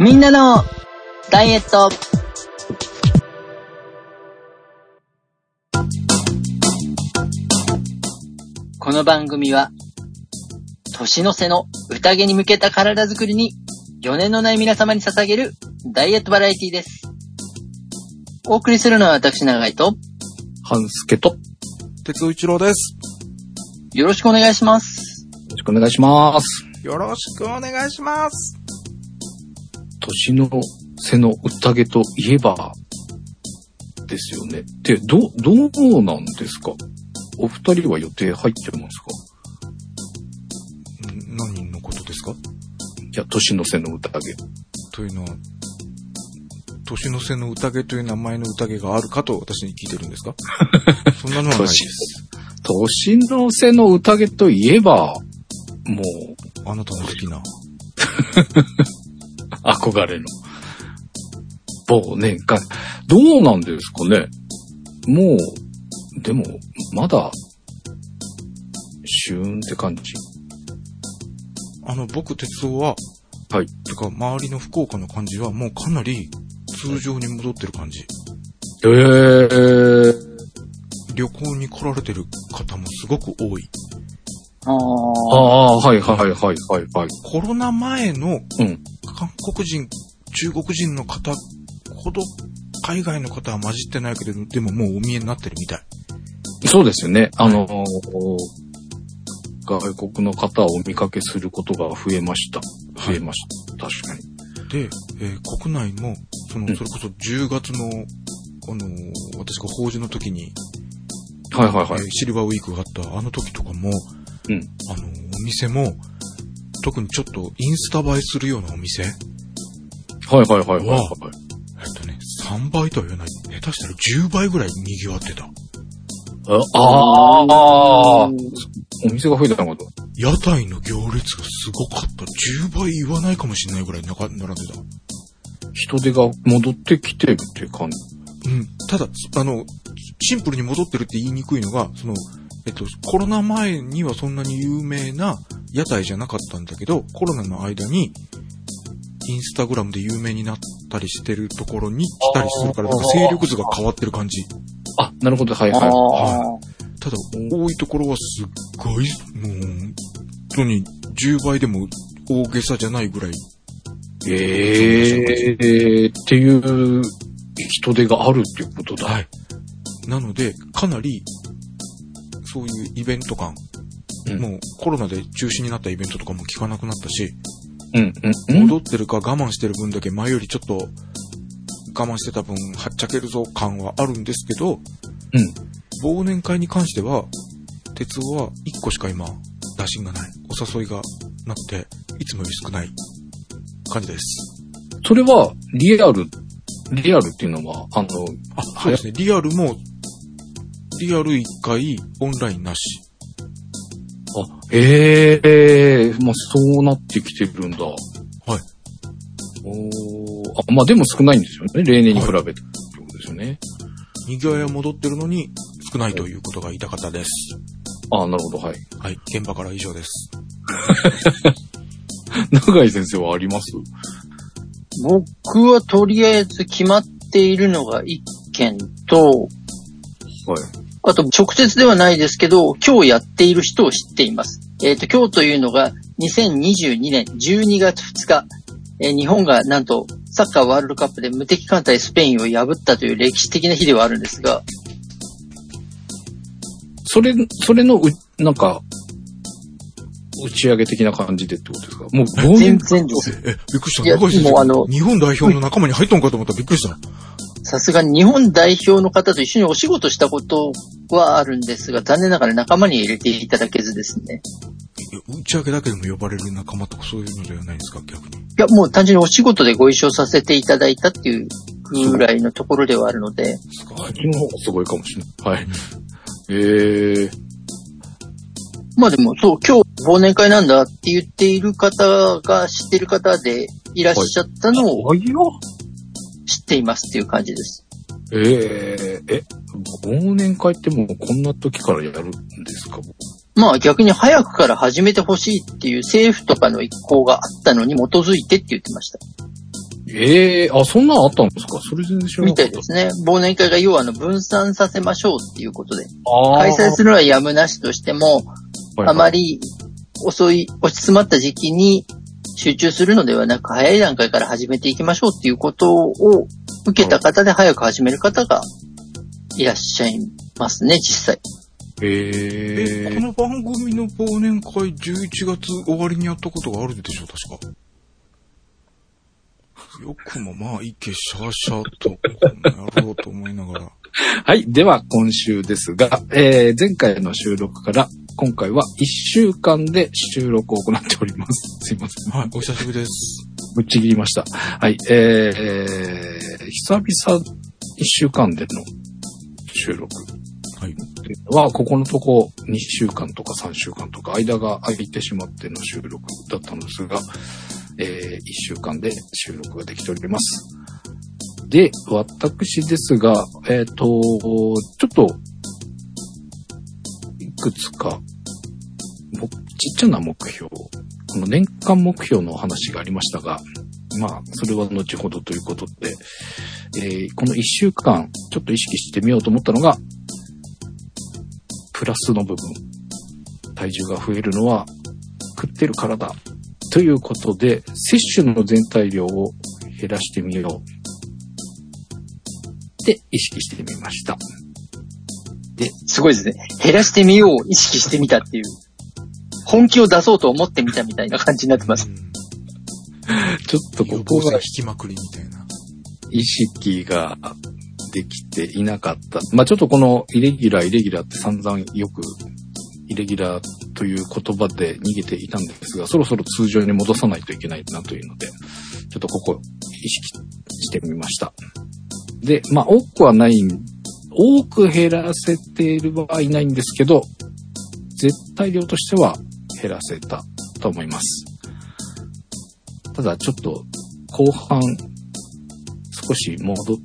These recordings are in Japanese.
みんなのダイエットこの番組は、年の瀬の宴に向けた体づくりに4年のない皆様に捧げるダイエットバラエティです。お送りするのは私長井と、半助と、よ鉄尾一郎です。よろしくお願いします。ろしくお願いします。よろしくお願いします。年の瀬の宴といえば、ですよね。で、ど、どうなんですか？お二人は予定入ってますか？ん何のことですか？いや、年の瀬の宴。というのは、年の瀬の宴という名前の宴があるかと私に聞いてるんですか？そんなのはないです。年の瀬の宴といえば、もう、あなたの好きな。憧れの。忘年会。どうなんですかねもう、でも、まだ、旬って感じ。あの、僕、鉄夫は、はい。てか、周りの福岡の感じはもうかなり通常に戻ってる感じ。えー、旅行に来られてる方もすごく多い。あああ、はいはいはいはいはい。コロナ前のうん。韓国人、中国人の方ほど海外の方は混じってないけれど、でももうお見えになってるみたい。そうですよね。あの、外国の方をお見かけすることが増えました。増えました。確かに。で、えー国内も、その、うんそれこそ10月の、あのー私が法事の時に、はいはいはいえー。シルバーウィークがあったあの時とかも、うん。あのーお店も、特にちょっとインスタ映えするようなお店、えっはいはいはいはいはい。とね、3倍とは言わない。下手したら10倍ぐらい賑わってた。ああー、お店が増えたのかと。屋台の行列がすごかった。10倍言わないかもしれないぐらいなか並んでた。人手が戻ってきてるって感じ。うん。ただ、あの、シンプルに戻ってるって言いにくいのが、その、えっと、コロナ前にはそんなに有名な屋台じゃなかったんだけど、コロナの間に、インスタグラムで有名になったりしてるところに来たりするから、なんか勢力図が変わってる感じ。あ、なるほど、はいあ。はい。あただ、多いところはすっごい、もう、本当に10倍でも大げさじゃないぐらい。ええー、っていう人手があるっていうことだ。はい。なので、かなり、そういうイベント感、うんもうコロナで中止になったイベントとかも聞かなくなったし、うん、うん、うん。戻ってるか我慢してる分だけ前よりちょっと我慢してた分はっちゃけるぞ感はあるんですけど、うん。忘年会に関しては、鉄夫は1個しか今、打診がない。お誘いがなくて、いつもより少ない感じです。それは、リアル、リアルっていうのは、あの、あ、そうですね。リアルも、リアル1回、オンラインなし。あ、ええー、まあ、そうなってきてるんだ。はい。おーあ、まあでも少ないんですよね。例年に比べて。ってことですよね。賑わいは戻ってるのに少ないということが言いたかったです。あなるほど、はい。はい。現場から以上です。長井先生はあります？僕はとりあえず決まっているのが1件と、はい。あと直接ではないですけど、今日やっている人を知っています。えっ、と、今日というのが2022年12月2日、えー日本がなんとサッカーワールドカップで無敵艦隊スペインを破ったという歴史的な日ではあるんですが、それ、それのう、なんか、打ち上げ的な感じでってことですか？もう、忘全年然です。え、びっくりした。いやもうあの日本代表の仲間に入ったのかと思ったらびっくりした。さすがに日本代表の方と一緒にお仕事したことはあるんですが、残念ながら仲間に入れていただけずですね。いや打ち上げだけでも呼ばれる仲間とかそういうのではないんですか？逆に。いや、もう単純にお仕事でご一緒させていただいたっていうぐらいのところではあるので、すごこっちの方がすごいかもしれない。はい。ええまあでも、そう、今日忘年会なんだって言っている方が知ってる方でいらっしゃったのをあ、いや。知っていますっていう感じです。えええ、忘年会ってもうこんな時からやるんですか？まあ逆に早くから始めてほしいっていう政府とかの意向があったのに基づいてって言ってました。ええあ、そんなんあったんですか？それ全然知らなみかった。たいですね。忘年会が要はあの分散させましょうっていうことで。あ開催するのはやむなしとしても、あまり。り遅い、落ち詰まった時期に集中するのではなく、早い段階から始めていきましょうっていうことを受けた方で早く始める方がいらっしゃいますね、実際。えええこの番組の忘年会11月終わりにやったことがあるでしょ、確か。よくもまあ、いけシャーシャーとやろうと思いながら。はい。では、今週ですが、えー、前回の収録から、今回は1週間で収録を行っております。すいません。はい、お久しぶりです。ぶっちぎりました。はい。えー、久々1週間での収録はい。は、ここのとこ2週間とか3週間とか間が空いてしまっての収録だったのですが、えー、1週間で収録ができております。で、私ですが、えっ、と、ちょっと、いくつか、ちっちゃな目標、この年間目標の話がありましたが、まあ、それは後ほどということで、えーこの1週間、ちょっと意識してみようと思ったのが、プラスの部分。体重が増えるのは食ってるからだ。ということで、摂取の全体量を減らしてみよう。って意識してみました。すごいですね。減らしてみよう、意識してみたっていう。本気を出そうと思ってみたみたいな感じになってます。うんちょっと予ここが引きまくりみたいな。意識ができていなかった。まあちょっとこのイレギュラー、イレギュラーって散々よくイレギュラーという言葉で逃げていたんですが、そろそろ通常に戻さないといけないなというので、ちょっとここ意識してみました。で、まあ多くはない、多く減らせている場合ないんですけど、絶対量としては減らせたと思います。ただちょっと後半少し戻っ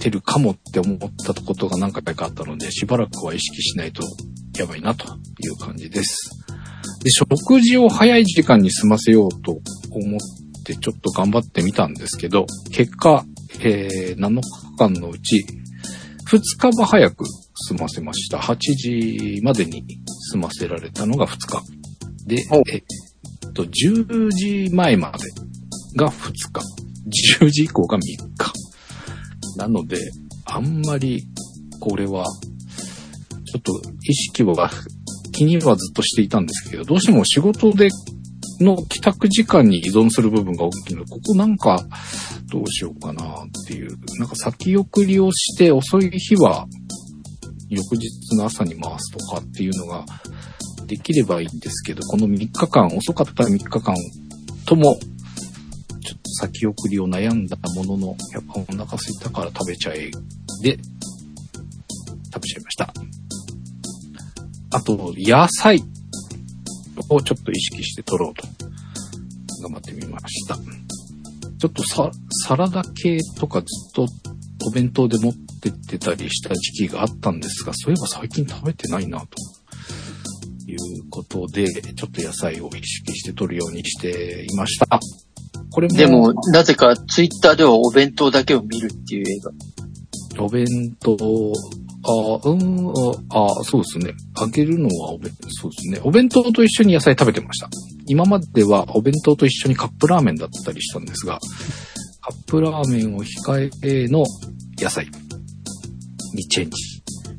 てるかもって思ったことが何回かあったので、しばらくは意識しないとやばいなという感じです。で、食事を早い時間に済ませようと思ってちょっと頑張ってみたんですけど、結果、えー7日間のうち2日は早く済ませました。8時までに済ませられたのが2日。でお、えっと、10時前までが2日。10時以降が3日。なので、あんまり、これは、ちょっと意識は気にはずっとしていたんですけど、どうしても仕事での帰宅時間に依存する部分が大きいので、ここなんかどうしようかなっていう、なんか先送りをして遅い日は翌日の朝に回すとかっていうのができればいいんですけど、この3日間、遅かった3日間とも、ちょっと先送りを悩んだものの、やっぱお腹空いたから食べちゃえ。で、食べちゃいました。あと、野菜をちょっと意識して取ろうと、頑張ってみました。ちょっとササラダ系とかずっとお弁当で持ってってたりした時期があったんですが、そういえば最近食べてないなと。いうことで、ちょっと野菜を意識して取るようにしていました。これも、でも、なぜかツイッターではお弁当だけを見るっていう映画。お弁当、あ、うん、あ、そうですね。あげるのはお弁、そうですね。お弁当と一緒に野菜食べてました。今まではお弁当と一緒にカップラーメンだったりしたんですが、カップラーメンを控えの野菜にチェンジ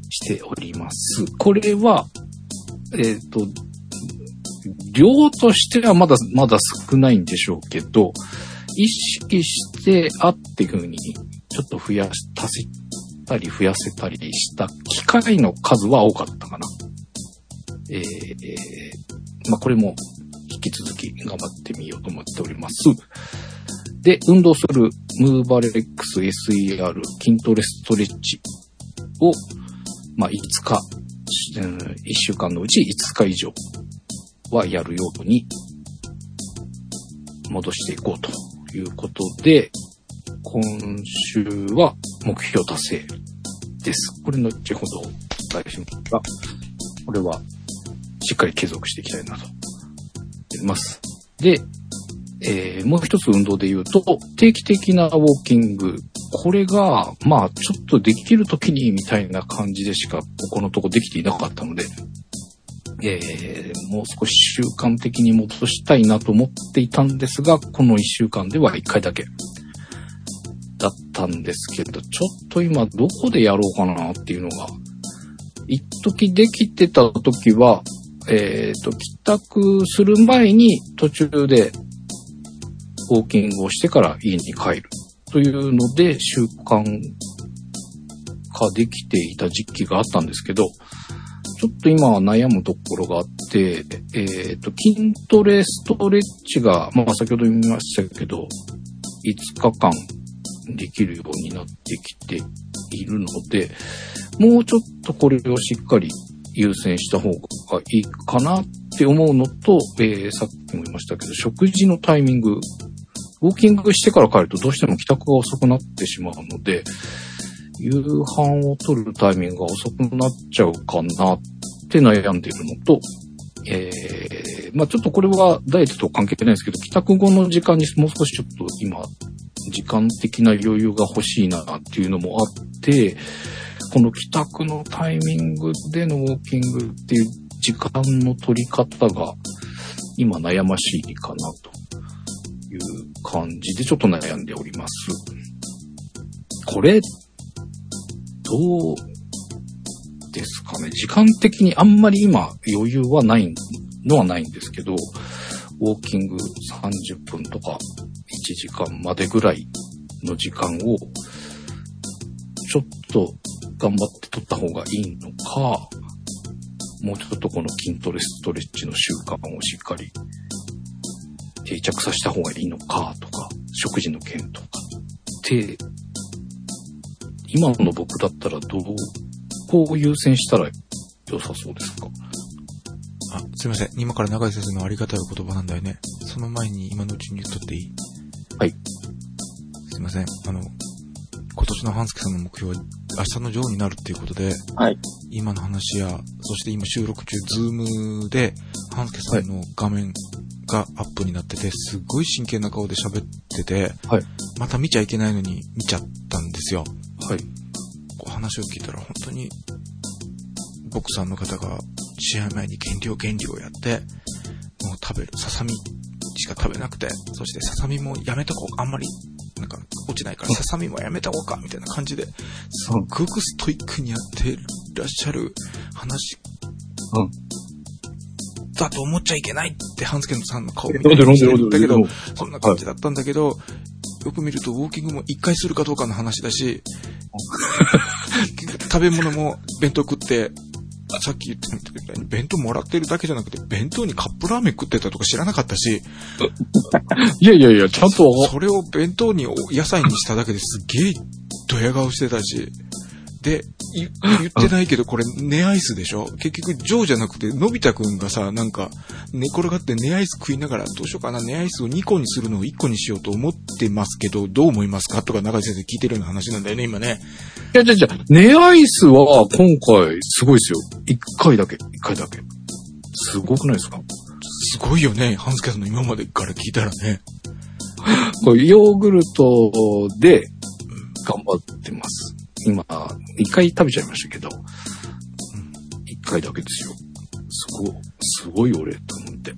しております。これは、えっ、と、量としてはまだ、まだ少ないんでしょうけど、意識してあっていう風に、ちょっと増やし、足せたり増やせたりした機会の数は多かったかな。えー、えまあ、これも引き続き頑張ってみようと思っております。で、運動するムーバレックス SER 筋トレストレッチを、まあ、5日、うん1週間のうち5日以上はやるように戻していこうということで、今週は目標達成です。これの後ほどお伝えしますが、これはしっかり継続していきたいなと思います。で、えーもう一つ運動で言うと、定期的なウォーキング。これが、まあ、ちょっとできる時にみたいな感じでしか、ここのとこできていなかったので、えーもう少し習慣的に戻したいなと思っていたんですが、この一週間では一回だけったんですけど、ちょっと今どこでやろうかなっていうのが、一時できてた時は、えっ、と、帰宅する前に途中でウォーキングをしてから家に帰るというので習慣化できていた時期があったんですけど、ちょっと今は悩むところがあって、えっ、と、筋トレ、ストレッチが、まあ先ほど言いましたけど、5日間できるようになってきているので、もうちょっとこれをしっかり優先した方がいいかなって思うのと、えーさっきも言いましたけど、食事のタイミング、ウォーキングしてから帰るとどうしても帰宅が遅くなってしまうので、夕飯を取るタイミングが遅くなっちゃうかなって悩んでいるのと、えー、まあちょっとこれはダイエットと関係ないですけど、帰宅後の時間にもう少しちょっと今、時間的な余裕が欲しいなっていうのもあって、この帰宅のタイミングでのウォーキングっていう時間の取り方が今悩ましいかなという感じでちょっと悩んでおります。これ、どうですかね？時間的にあんまり今余裕はないのはないんですけど、ウォーキング30分とか時間までぐらいの時間をちょっと頑張って取った方がいいのか、もうちょっとこの筋トレストレッチの習慣をしっかり定着させた方がいいのかとか、食事の件とかって、今の僕だったらどう、こう優先したら良さそうですか？あ、すいません。今から中井先生のありがたいお言葉なんだよね。その前に今のうちに言っとっていい？はい。すいません。あの、今年の半助さんの目標は明日のジョーになるっていうことで、はい。今の話や、そして今収録中、ズームで、半助さんの画面がアップになってて、すっごい真剣な顔で喋ってて、はい。また見ちゃいけないのに見ちゃったんですよ。はい。こう話を聞いたら本当に、ボクサーの方が試合前に減量減量をやって、もう食べる、ささみしか食べなくて、そしてささみもやめとこう。あんまり、なんか落ちないからささみもやめとこうか、みたいな感じで、すっごくストイックにやってらっしゃる話、うん。だと思っちゃいけないって、ハンスケンさんの顔を見なんでなんでなんでだけどそん。な感じだったんだけど、よく見るとウォーキングも一回するかどうかの話だし、食べ物も弁当食って、さっき言ってたみたいに弁当もらってるだけじゃなくて、弁当にカップラーメン食ってたとか知らなかったし、いやいやいや、ちゃんとそれを弁当にお野菜にしただけですっげえドヤ顔してたし、で、い言ってないけどこれ寝アイスでしょ？結局ジョーじゃなくて、のび太くんがさ、なんか寝転がって寝アイス食いながらどうしようかな、寝アイスを2個にするのを1個にしようと思ってますけど、どう思いますか？とか中井先生聞いてるような話なんだよね、今ね。いやいやいや、ネアイスは今回すごいですよ。一回だけ、一回だけ。すごくないですか？すごいよね、ハンスケさんの今までから聞いたらね。これヨーグルトで頑張ってます。今、一回食べちゃいましたけど、一回だけですよ。すごい、すごい俺と思って。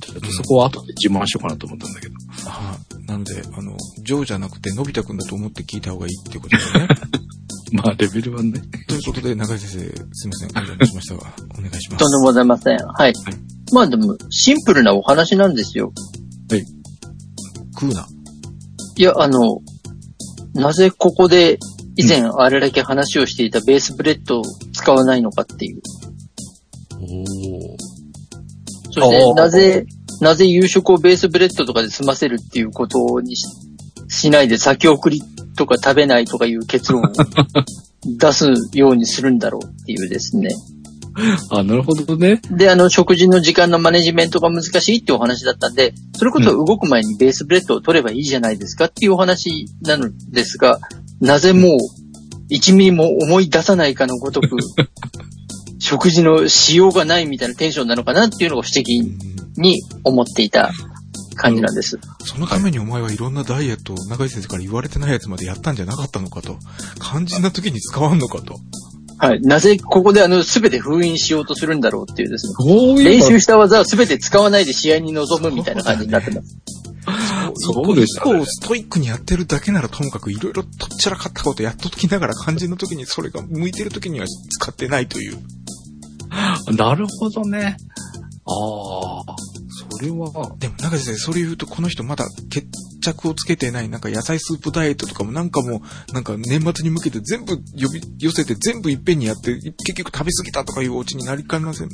ちょっとそこは後で自慢しようかなと思ったんだけど。あなので、あの、ジョーじゃなくてのび太くんだと思って聞いた方がいいっていうことですね。まあ、レベルはね。ということで、中井先生、すいません、お邪魔しましたが、お願いします。とんでもございません。はい。まあでも、シンプルなお話なんですよ。食うな。いや、あの、なぜここで以前あれだけ話をしていたベースブレッドを使わないのかっていう。おお。そしてなぜ、なぜ夕食をベースブレッドとかで済ませるっていうことにししないで先送りとか食べないとかいう結論を 出すようにするんだろうっていうですね。あ、なるほどね。で、あの、食事の時間のマネジメントが難しいってお話だったんで、それこそ動く前にベースブレッドを取ればいいじゃないですかっていうお話なのですが、なぜもう、1ミリも思い出さないかのごとく、食事のしようがないみたいなテンションなのかなっていうのを不思議に思っていた感じなんです。そのためにお前はいろんなダイエットを中井先生から言われてないやつまでやったんじゃなかったのかと。肝心な時に使わんのかと。はい。なぜここであの、すべて封印しようとするんだろうっていうですね。練習した技はすべて使わないで試合に臨むみたいな感じになってます。そうでしたね一個をストイックにやってるだけならともかくいろいろとっちゃらかったことやっときながら肝心の時にそれが向いてる時には使ってないという。なるほどね。ああ、それは、でも中井先生、それ言うとこの人まだ決着をつけてないなんか野菜スープダイエットとかもなんかもうなんか年末に向けて全部呼び寄せて全部いっぺんにやって結局食べ過ぎたとかいうオチになりかねません、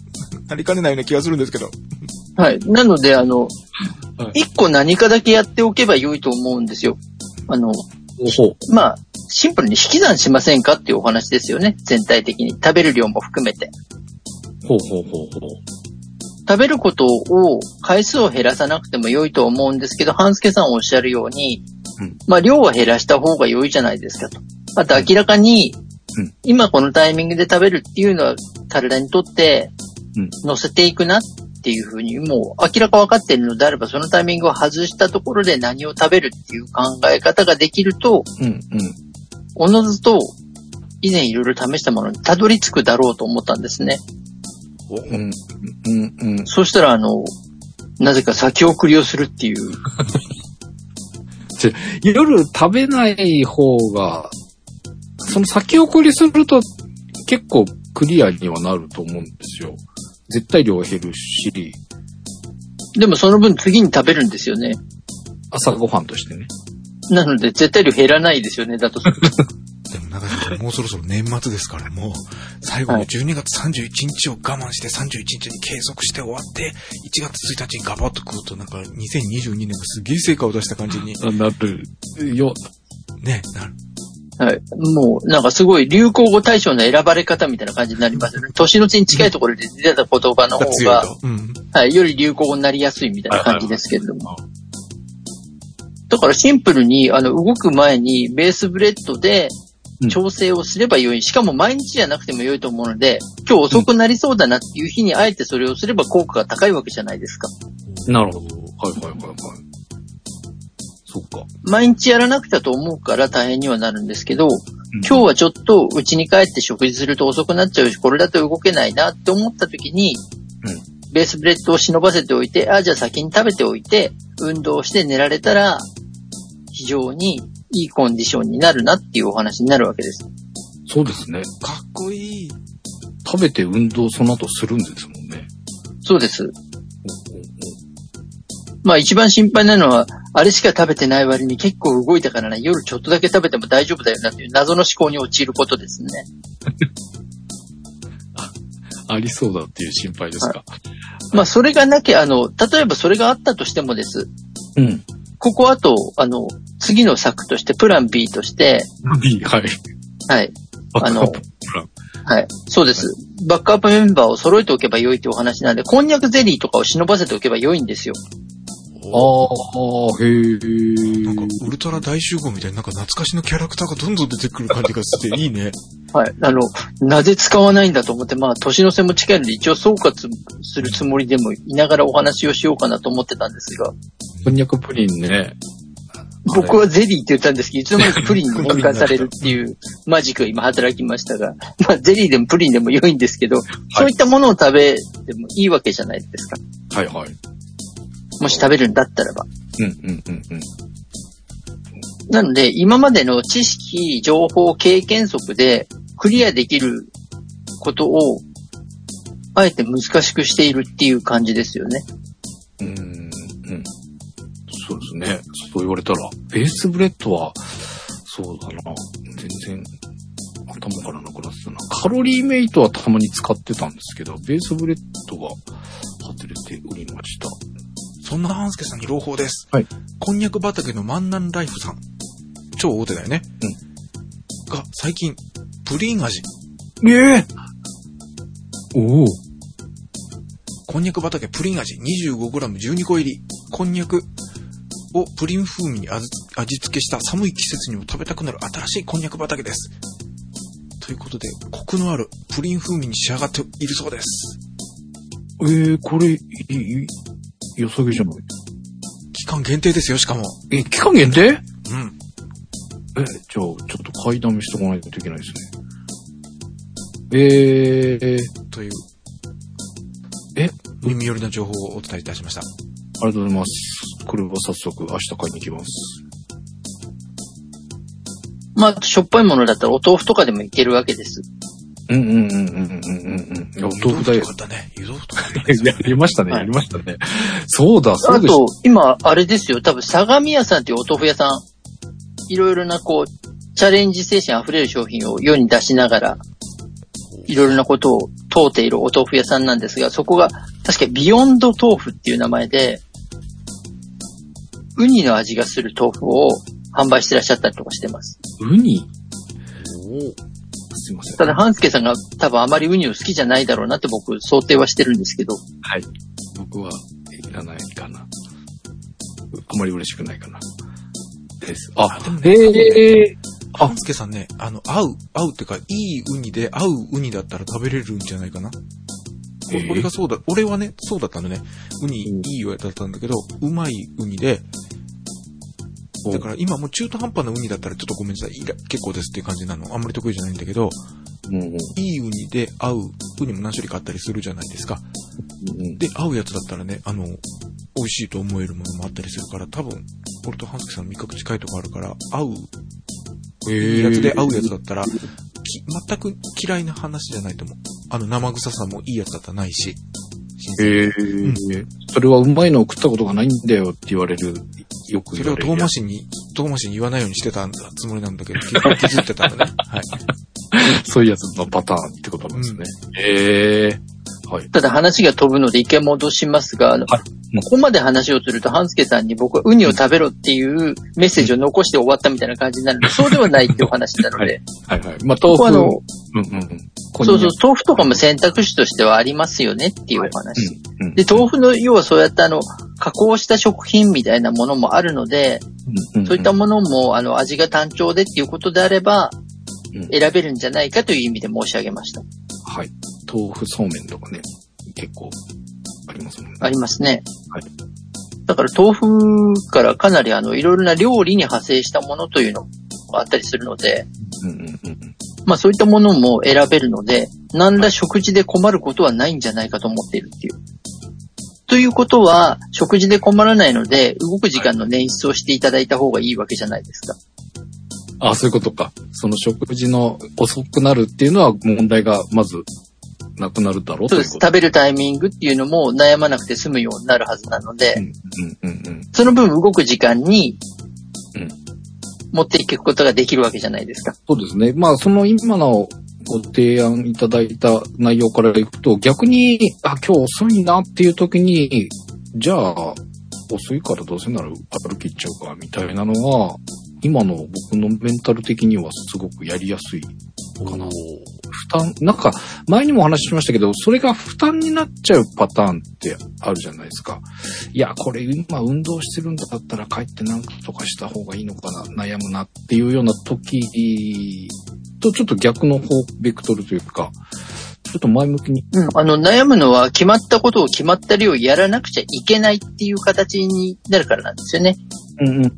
なりかねないような気がするんですけど。はい。なので、あのはい、一個何かだけやっておけば良いと思うんですよ。あの。まあ、シンプルに引き算しませんかっていうお話ですよね。全体的に。食べる量も含めて。ほうほうほうほう。食べることを、回数を減らさなくても良いと思うんですけど、半助さんおっしゃるように、うんまあ量は減らした方が良いじゃないですかと。あと明らかに、うん今このタイミングで食べるっていうのは、体にとってうん、乗せていくなっていうふうに、もう明らか分かっているのであれば、そのタイミングを外したところで何を食べるっていう考え方ができると、うん、うん。おのずと、以前いろいろ試したものにたどり着くだろうと思ったんですね。うん、うん、うん。そしたら、あの、なぜか先送りをするっていう。夜食べない方が、その先送りすると結構クリアにはなると思うんですよ。絶対量減るし、でもその分次に食べるんですよね。朝ごはんとしてね。なので絶対量減らないですよね、だとすると。でも中井先生、もうそろそろ年末ですから、もう、最後の12月31日を我慢して31日に計測して終わって、1月1日にガバッと食うと、なんか2022年がすげえ成果を出した感じに、なるよ。ね、なる。はい。もう、なんかすごい流行語大賞の選ばれ方みたいな感じになりますよね。年の地に近いところで出た言葉の方が。うん。はい、より流行語になりやすいみたいな感じですけれども。だからシンプルに、あの、動く前にベースブレッドでうん調整をすればよい。しかも毎日じゃなくても良いと思うので、今日遅くなりそうだなっていう日にあえてそれをすれば効果が高いわけじゃないですか。なるほど。はいはいはいはい。そっか。毎日やらなくちゃと思うから大変にはなるんですけど、今日はちょっと家に帰って食事すると遅くなっちゃうし、これだと動けないなって思った時に、うんベースブレッドを忍ばせておいて、あ、じゃあ先に食べておいて、運動して寝られたら、非常にいいコンディションになるなっていうお話になるわけです。そうですね。かっこいい。食べて運動その後するんですもんね。そうです。まあ一番心配なのは、あれしか食べてない割に結構動いたからな、夜ちょっとだけ食べても大丈夫だよなっていう謎の思考に陥ることですね。ありそうだっていう心配ですか？まあそれがなきゃ、あの、例えばそれがあったとしてもです。うん。ここあと、あの、次の策として、プラン B として、B、はい。はい、あのはい、そうです。バックアップメンバーを揃えておけば良いというお話なんで、こんにゃくゼリーとかを忍ばせておけば良いんですよ。ああ、へえ。なんか、ウルトラ大集合みたいな、なんか懐かしのキャラクターがどんどん出てくる感じがして、いいね。はい。あの、なぜ使わないんだと思って、まあ、年の瀬も近いので、一応総括するつもりでもいながらお話をしようかなと思ってたんですが、こんにゃくプリンね。僕はゼリーって言ったんですけど、いつの間にかプリンに変換されるっていうマジックが今働きましたが、まあ、ゼリーでもプリンでも良いんですけど、そういったものを食べてもいいわけじゃないですか。はいはい。もし食べるんだったらば。うんうんうんうん。なので、今までの知識、情報、経験則でクリアできることを、あえて難しくしているっていう感じですよね。うーん、うん。そうですね。そう言われたら、ベースブレッドは、そうだな。全然、頭からなくなってたな。カロリーメイトはたまに使ってたんですけど、ベースブレッドが外れておりました。そんな半助さんに朗報です。はい。こんにゃく畑の万南ライフさん。超大手だよね。うん。が、最近、プリン味。ええおお。こんにゃく畑プリン味 25g12 個入り。こんにゃくをプリン風味に味味付けした寒い季節にも食べたくなる新しいこんにゃく畑です。ということで、コクのあるプリン風味に仕上がっているそうです。ええこれ、いい、良さげじゃない期間限定ですよ、しかも。え、期間限定？うん。え、じゃあ、ちょっと買いだめしとかないといけないですね。えー、という。え？耳寄りな情報をお伝えいたしました。ありがとうございます。これは早速明日買いに行きます。まあ、しょっぱいものだったらお豆腐とかでもいけるわけです。うんうんうんうんうんうんうん。いや、お豆腐だよよか。ったね。湯豆腐とかあったねやりましたね、はいやりましたね。そうだ、そあうでしと、今、あれですよ、多分、相模屋さんっていうお豆腐屋さん、いろいろな、こう、チャレンジ精神溢れる商品を世に出しながら、いろいろなことを問うているお豆腐屋さんなんですが、そこが、確かビヨンド豆腐っていう名前で、ウニの味がする豆腐を販売してらっしゃったりとかしてます。ウニ？おーすいません。ただ、半助さんが多分あまりウニを好きじゃないだろうなって僕想定はしてるんですけど、はい。僕はいらないかな。あまり嬉しくないかな。です。あ、でもねへえ。あ半助さんね、あの、合う、合うってか、いいウニで、合うウニだったら食べれるんじゃないかな。えー俺がそうだ、俺はね、そうだったのね。ウニうんいいよだったんだけど、うまいウニで、だから今もう中途半端なウニだったらちょっとごめんなさい、結構ですっていう感じなの。あんまり得意じゃないんだけど、うんうんいいウニで合う、ウニも何種類かあったりするじゃないですか。うんで、合うやつだったらね、あの、美味しいと思えるものもあったりするから、多分、俺と半助さんの味覚近いとこあるから、合う、いいやつで合うやつだったら、き全く嫌いな話じゃないと思う。あの、生臭さもいいやつだったらないし。へえ。それはうまいのを食ったことがないんだよって言われる。よくそれを。遠回しに、遠回しに言わないようにしてたつもりなんだけど、気気づいてたんだね。はい。そういうやつのパターンってことなんですね。へえ。はい。ただ話が飛ぶので一回戻しますが、あの、はいここまで話をすると、半助さんに僕はウニを食べろっていうメッセージを残して終わったみたいな感じになるので、そうではないってお話なので、はいはい。まあ、豆腐。ここはあの、うんうんうん。そうそう、豆腐とかも選択肢としてはありますよねっていうお話。うん。うんで、豆腐の、要はそうやってあの、加工した食品みたいなものもあるので、うんそういったものも、あの、味が単調でっていうことであればうん、選べるんじゃないかという意味で申し上げました。はい。豆腐そうめんとかね、結構ありますもんね。ありますね。はいだから豆腐からかなりあの、いろいろな料理に派生したものというのがあったりするので、うんうんうんうん。まあそういったものも選べるので、何ら食事で困ることはないんじゃないかと思っているっていう。ということは、食事で困らないので、動く時間の捻出をしていただいた方がいいわけじゃないですか。あ、そういうことか。その食事の遅くなるっていうのは問題がまずなくなるだろうとそうです。食べるタイミングっていうのも悩まなくて済むようになるはずなので、うんうんうんうん。その分動く時間にうん、持っていくことができるわけじゃないですか。そうですね。まあ、その今のご提案いただいた内容からいくと、逆に、あ、今日遅いなっていう時に、じゃあ、遅いからどうせなら歩き行っちゃうか、みたいなのは、今の僕のメンタル的にはすごくやりやすいかな。負担、なんか、前にもお話ししましたけど、それが負担になっちゃうパターンってあるじゃないですか。いや、これ今運動してるんだったら帰ってなんとかした方がいいのかな、悩むなっていうような時とちょっと逆の方、ベクトルというか、ちょっと前向きに。うん。あの、悩むのは決まったことを決まった量やらなくちゃいけないっていう形になるからなんですよね。うんうんうんうん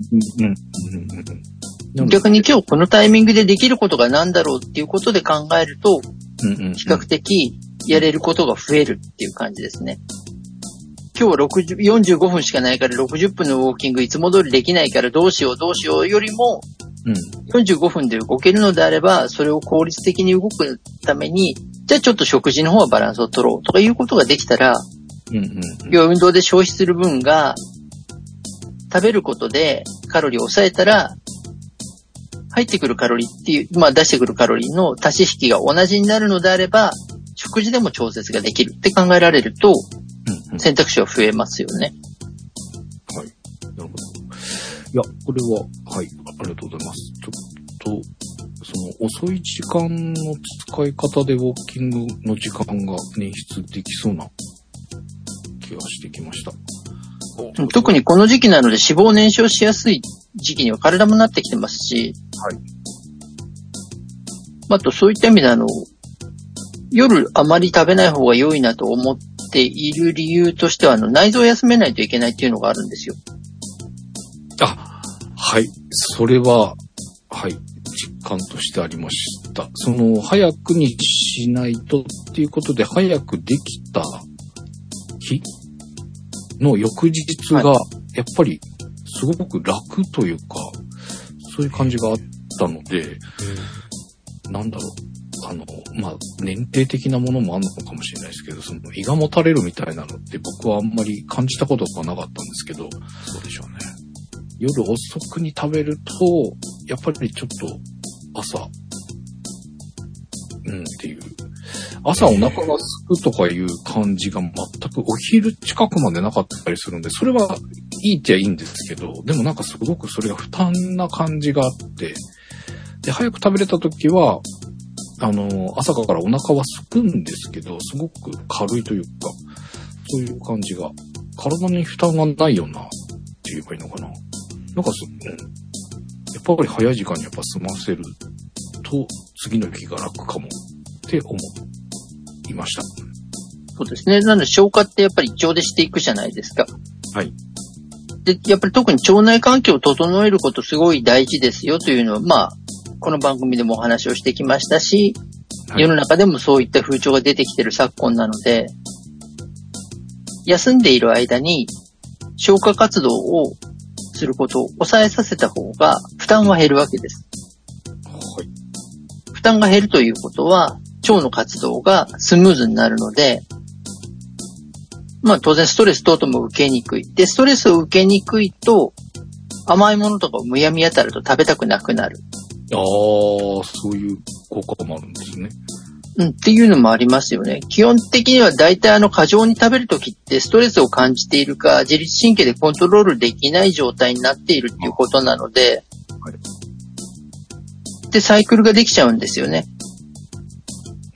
うんうん。逆に今日このタイミングでできることが何だろうっていうことで考えると、比較的やれることが増えるっていう感じですね。今日は60 45分しかないから60分のウォーキングいつも通りできないからどうしようどうしようよりもうん。45分で動けるのであれば、それを効率的に動くために、じゃあちょっと食事の方はバランスを取ろうとかいうことができたら、うんうんうん。要は運動で消費する分が、食べることでカロリーを抑えたら、入ってくるカロリーっていう、まあ出してくるカロリーの足し引きが同じになるのであれば、食事でも調節ができるって考えられると、うんうん選択肢は増えますよね。はい。なるほど。いや、これは、はい、ありがとうございます。ちょっと、その遅い時間の使い方でウォーキングの時間が捻出できそうな気がしてきました。特にこの時期なので脂肪燃焼しやすい時期には体もなってきてますし、はい。あとそういった意味であの、夜あまり食べない方が良いなと思っている理由としては、あの、内臓を休めないといけないっていうのがあるんですよ。あ、はい。それは、はい。実感としてありました。その、早くにしないとっていうことで、早くできた日の翌日が、やっぱり、すごく楽というか、そういう感じがあったので、なんだろう。あの、まあ、年齢的なものもあるのかもしれないですけど、その胃がもたれるみたいなのって僕はあんまり感じたことがなかったんですけど、そうでしょうね。夜遅くに食べると、やっぱりちょっと朝、うんっていう。朝お腹が空くとかいう感じが全くお昼近くまでなかったりするんで、それはいいっちゃいいんですけど、でもなんかすごくそれが負担な感じがあって、で、早く食べれた時は、あの、朝からお腹は空くんですけど、すごく軽いというか、そういう感じが、体に負担がないような、って言えばいいのかな。なんかす、うん。やっぱり早い時間にやっぱ済ませると、次の日が楽かもって思いました。そうですね。なので消化ってやっぱり胃腸でしていくじゃないですか。はい。で、やっぱり特に腸内環境を整えることすごい大事ですよというのは、まあ、この番組でもお話をしてきましたし、はい世の中でもそういった風潮が出てきてる昨今なので、休んでいる間に消化活動をすることを抑えさせた方が負担は減るわけです。はい。負担が減るということは、腸の活動がスムーズになるので、まあ当然ストレス等々も受けにくい。で、ストレスを受けにくいと、甘いものとかをむやみやたらと食べたくなくなる。ああ、そういう効果もあるんですね。うん、っていうのもありますよね。基本的には大体あの過剰に食べるときってストレスを感じているか、自律神経でコントロールできない状態になっているっていうことなので、で、サイクルができちゃうんですよね。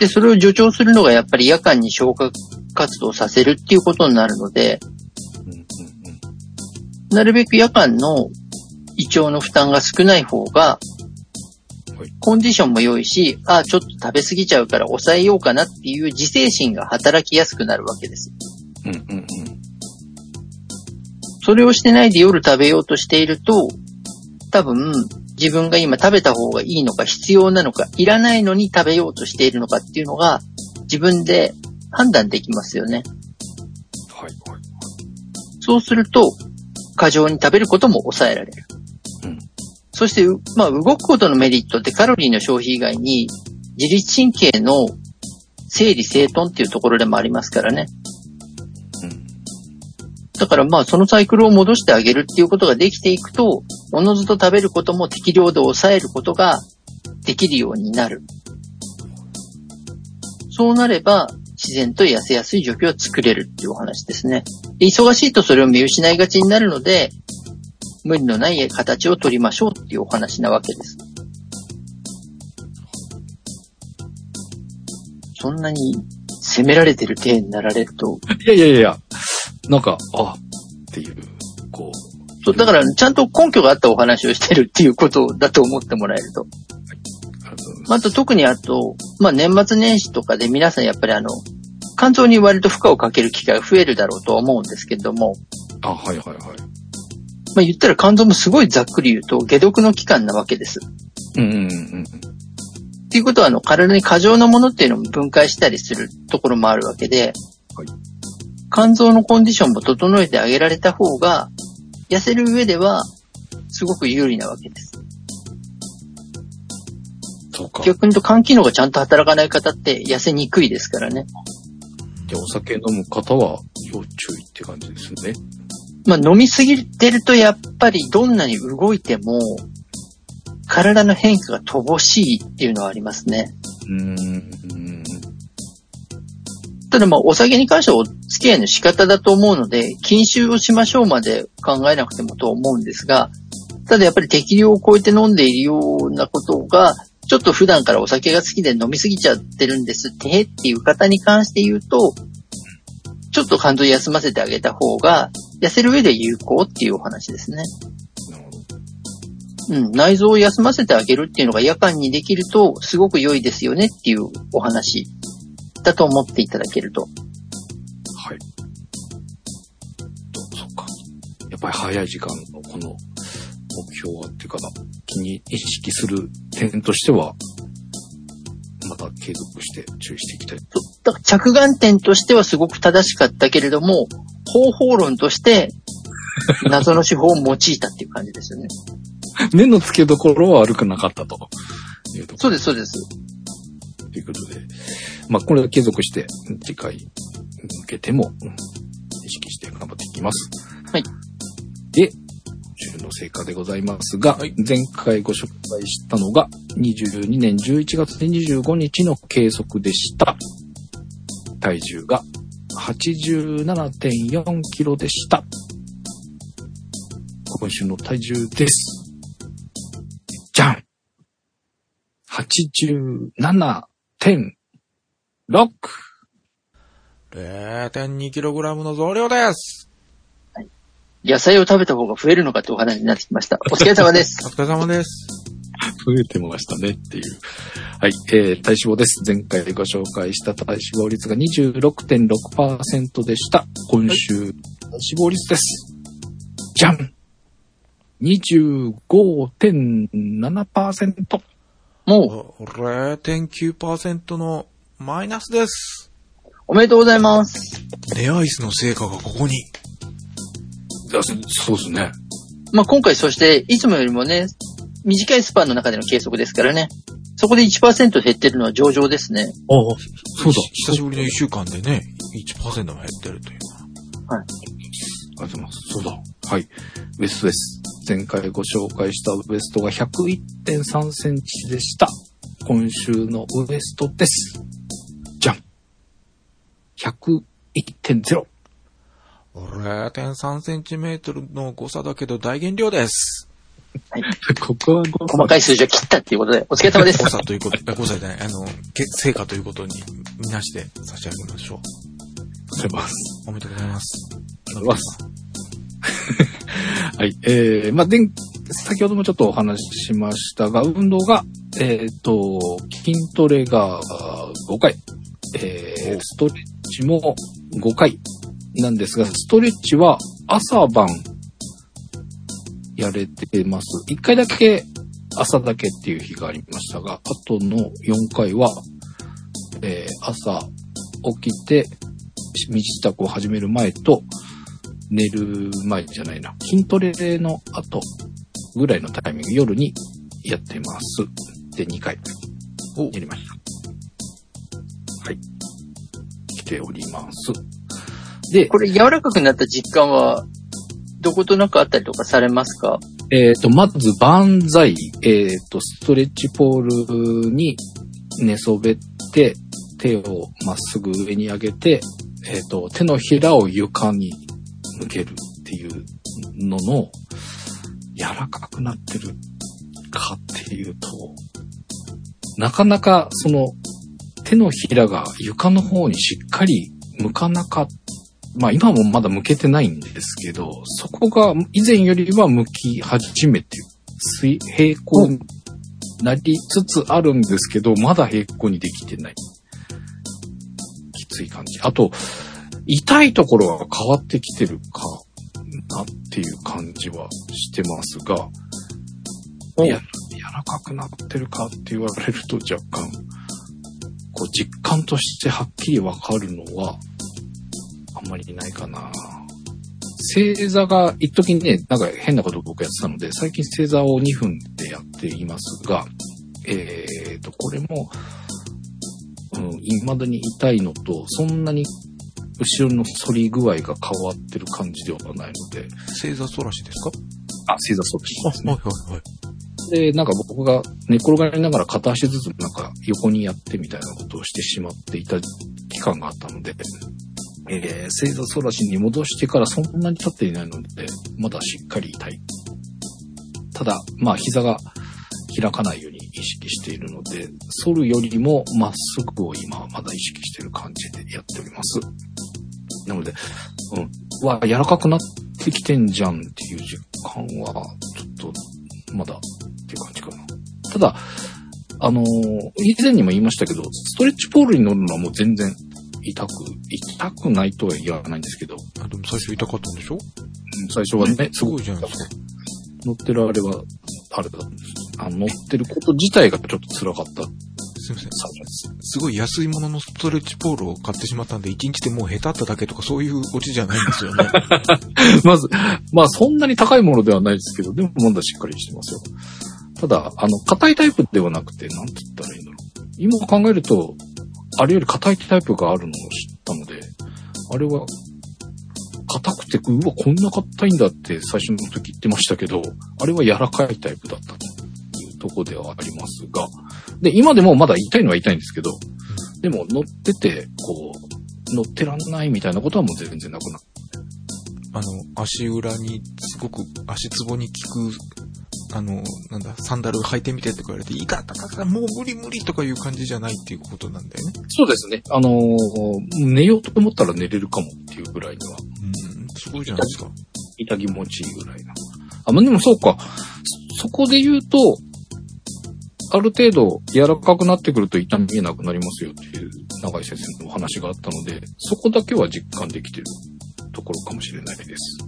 で、それを助長するのがやっぱり夜間に消化活動させるっていうことになるので。なるべく夜間の胃腸の負担が少ない方がはい、コンディションも良いし、ああ、ちょっと食べ過ぎちゃうから抑えようかなっていう自制心が働きやすくなるわけです。うんうんうん。それをしてないで夜食べようとしていると、多分、自分が今食べた方がいいのか必要なのか、いらないのに食べようとしているのかっていうのが、自分で判断できますよね。はいはい。そうすると、過剰に食べることも抑えられる。うんそして、うまあ、動くことのメリットってカロリーの消費以外に、自律神経の整理整頓っていうところでもありますからね。うん。だからまあ、そのサイクルを戻してあげるっていうことができていくと、おのずと食べることも適量で抑えることができるようになる。そうなれば、自然と痩せやすい状況を作れるっていうお話ですね。忙しいとそれを見失いがちになるので、無理のない形を取りましょうっていうお話なわけです。そんなに責められてる体になられると、いやいやいや、なんか、あってい、う、そう、だからちゃんと根拠があったお話をしてるっていうことだと思ってもらえると。あと特にあと、まあ年末年始とかで皆さんやっぱりあの、肝臓に割と負荷をかける機会が増えるだろうとは思うんですけれども、あ、はいはいはい。まあ言ったら肝臓もすごいざっくり言うと解毒の期間なわけです。うんうんうんっていうことはあの体に過剰なものっていうのも分解したりするところもあるわけで、はい肝臓のコンディションも整えてあげられた方が、痩せる上ではすごく有利なわけです。そうか。逆に言うと肝機能がちゃんと働かない方って痩せにくいですからね。で、お酒飲む方は要注意って感じですね。まあ飲みすぎてるとやっぱりどんなに動いても、体の変化が乏しいっていうのはありますね。うーん。ただまあお酒に関してはお付き合いの仕方だと思うので、禁酒をしましょうまで考えなくてもと思うんですが、ただやっぱり適量を超えて飲んでいるようなことが、ちょっと普段からお酒が好きで飲みすぎちゃってるんですってっていう方に関して言うと、ちょっと肝臓休ませてあげた方が、痩せる上で有効っていうお話ですね。うん、内臓を休ませてあげるっていうのが夜間にできると、すごく良いですよねっていうお話だと思っていただけると。はい。とそっか。やっぱり早い時間のこの目標はっていうかな、気に意識する点としては、また継続して注意していきたい。だから着眼点としてはすごく正しかったけれども、方法論として謎の手法を用いたっていう感じですよね。目の付けどころは悪くなかったというとこそうです、そうです。ということで、まあこれは継続して次回に向けてもうん意識して頑張っていきます。はい。で、今週の成果でございますが、はい前回ご紹介したのが22年11月25日の計測でした。体重が87.4キロでした。今週の体重です。じゃん !87.6! 0.2kg の増量です。野菜を食べた方が増えるのかってお話になってきました。お疲れ様です。お疲れ様です。増えてましたねっていう。はい、えー、体脂肪です。前回ご紹介した体脂肪率が26.6%でした。今週、体脂肪率です。じゃん !25.7%! もう、0.9%のマイナスです。おめでとうございます。レアイスの成果がここに。そうですね。まあ、今回そして、いつもよりもね、短いスパンの中での計測ですからね。そこで1%減ってるのは上々ですね。ああ、そうだ。久しぶりの1週間でね、1%も減ってるというのは。ありがとうございます。そうだ。はい。ウエストです。前回ご紹介したウエストが101.3センチでした。今週のウエストです。じゃん。101.0。0.3センチメートルの誤差だけど大減量です。ここはご細かい数字を切ったっていうことで、お疲れ様です誤。差ということ、あ誤差じゃない、あの、け成果ということにみなして差し上げましょございます。う。おめでとうございます。ありがとうございます。はい。えー、まあ、でん、先ほどもちょっとお話ししましたが、運動が、えっ、と、筋トレがあ5回、えー、ストレッチも5回なんですが、ストレッチは朝晩やれてます。1回だけ朝だけっていう日がありましたが、あとの4回は、えー、朝起きて、身支度を始める前と、寝る前じゃないな。筋トレの後ぐらいのタイミング、夜にやってます。で、2回おやりました。来ております。で、これ柔らかくなった実感は、どことなくあったりとかされますか？えっ、と、まず、万歳、えっ、と、ストレッチポールに寝そべって、手をまっすぐ上に上げて、えっ、と、手のひらを床に向けるっていうのの、柔らかくなってるかっていうと、なかなかその手のひらが床の方にしっかり向かなかっまあ今もまだ向けてないんですけど、そこが以前よりは向き始めて、水平行になりつつあるんですけど、まだ平行にできてない。きつい感じ。あと、痛いところが変わってきてるかなっていう感じはしてますが、や、柔らかくなってるかって言われると若干、こう実感としてはっきりわかるのは、あんまりないかな。正座が、一時にね、なんか変なことを僕やってたので、最近正座を2分でやっていますが、えーと、これも、うん、未だに痛いのと、そんなに後ろの反り具合が変わってる感じではないので、正座反らしですか？あ、正座そうですね。はいはいはい。で、なんか僕が寝転がりながら片足ずつなんか横にやってみたいなことをしてしまっていた期間があったので、えー、正座反らしに戻してからそんなに経っていないので、まだしっかり痛い。ただ、まあ膝が開かないように意識しているので、反るよりもまっすぐを今はまだ意識している感じでやっております。なので、うん、わ、柔らかくなってきてんじゃんっていう実感は、ちょっと、まだっていう感じかな。ただ、あのー以前にも言いましたけど、ストレッチポールに乗るのはもう全然痛く、痛くないとは言わないんですけど、あでも最初痛かったんでしょ？うん最初はね、すごいじゃないですか。乗ってるあれは、あれだ。あの乗ってること自体がちょっと辛かった。すいません。すごい安いもののストレッチポールを買ってしまったんで、1日でもう下手っただけとかそういうオチじゃないんですよね。まず、まあそんなに高いものではないですけど、でも問題しっかりしてますよ。ただ、あの、硬いタイプではなくて、なんて言ったらいいんだろう。今考えると、あれより硬いタイプがあるのを知ったので、あれは、硬くて、うわ、こんな硬いんだって最初の時言ってましたけど、あれは柔らかいタイプだったというとこではありますが、で、今でもまだ痛いのは痛いんですけど、でも乗ってて、こう、乗ってらんないみたいなことはもう全然なくなってあの、足裏にすごく足つぼに効く、あの、なんだ、サンダル履いてみてって言われて、いかたかた、もう無理無理とかいう感じじゃないっていうことなんだよね。そうですね。あのー寝ようと思ったら寝れるかもっていうぐらいには、うん、すごいじゃないですか。痛気持ちいいぐらいな。あ、まあ、でもそうか。そそこで言うと、ある程度柔らかくなってくると痛み見えなくなりますよっていう長井先生のお話があったので、そこだけは実感できてるところかもしれないです。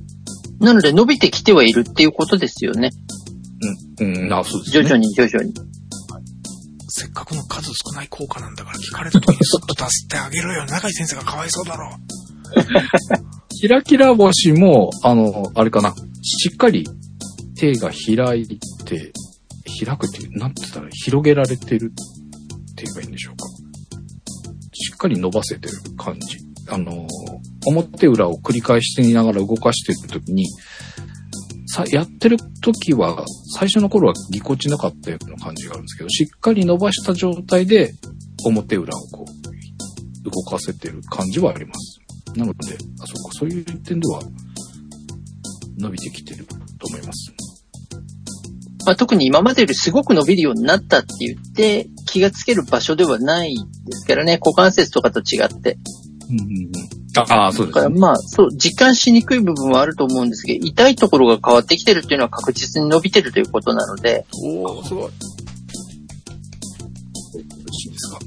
なので伸びてきてはいるっていうことですよね。うん、うん、あ、そうですね。徐々に徐々に。せっかくの数少ない効果なんだから聞かれた時にスッと出してあげろよ。長井先生がかわいそうだろ。キラキラ星も、あの、あれかな。しっかり手が開いて、開くっていう、なんて言ったら、広げられてるって言えばいいんでしょうか。しっかり伸ばせてる感じ。あの、表裏を繰り返しながら動かしてるときに、さ、やってる時は、最初の頃はぎこちなかったような感じがあるんですけど、しっかり伸ばした状態で、表裏をこう、動かせてる感じはあります。なので、あ、そうか、そういう点では、伸びてきてると思います。まあ、特に今までよりすごく伸びるようになったって言って気がつける場所ではないですからね。股関節とかと違って。うんうんうん。ああ、そうですね。だからまあ、そう、実感しにくい部分はあると思うんですけど、痛いところが変わってきてるっていうのは確実に伸びてるということなので、おー、すごい。よろしいですか。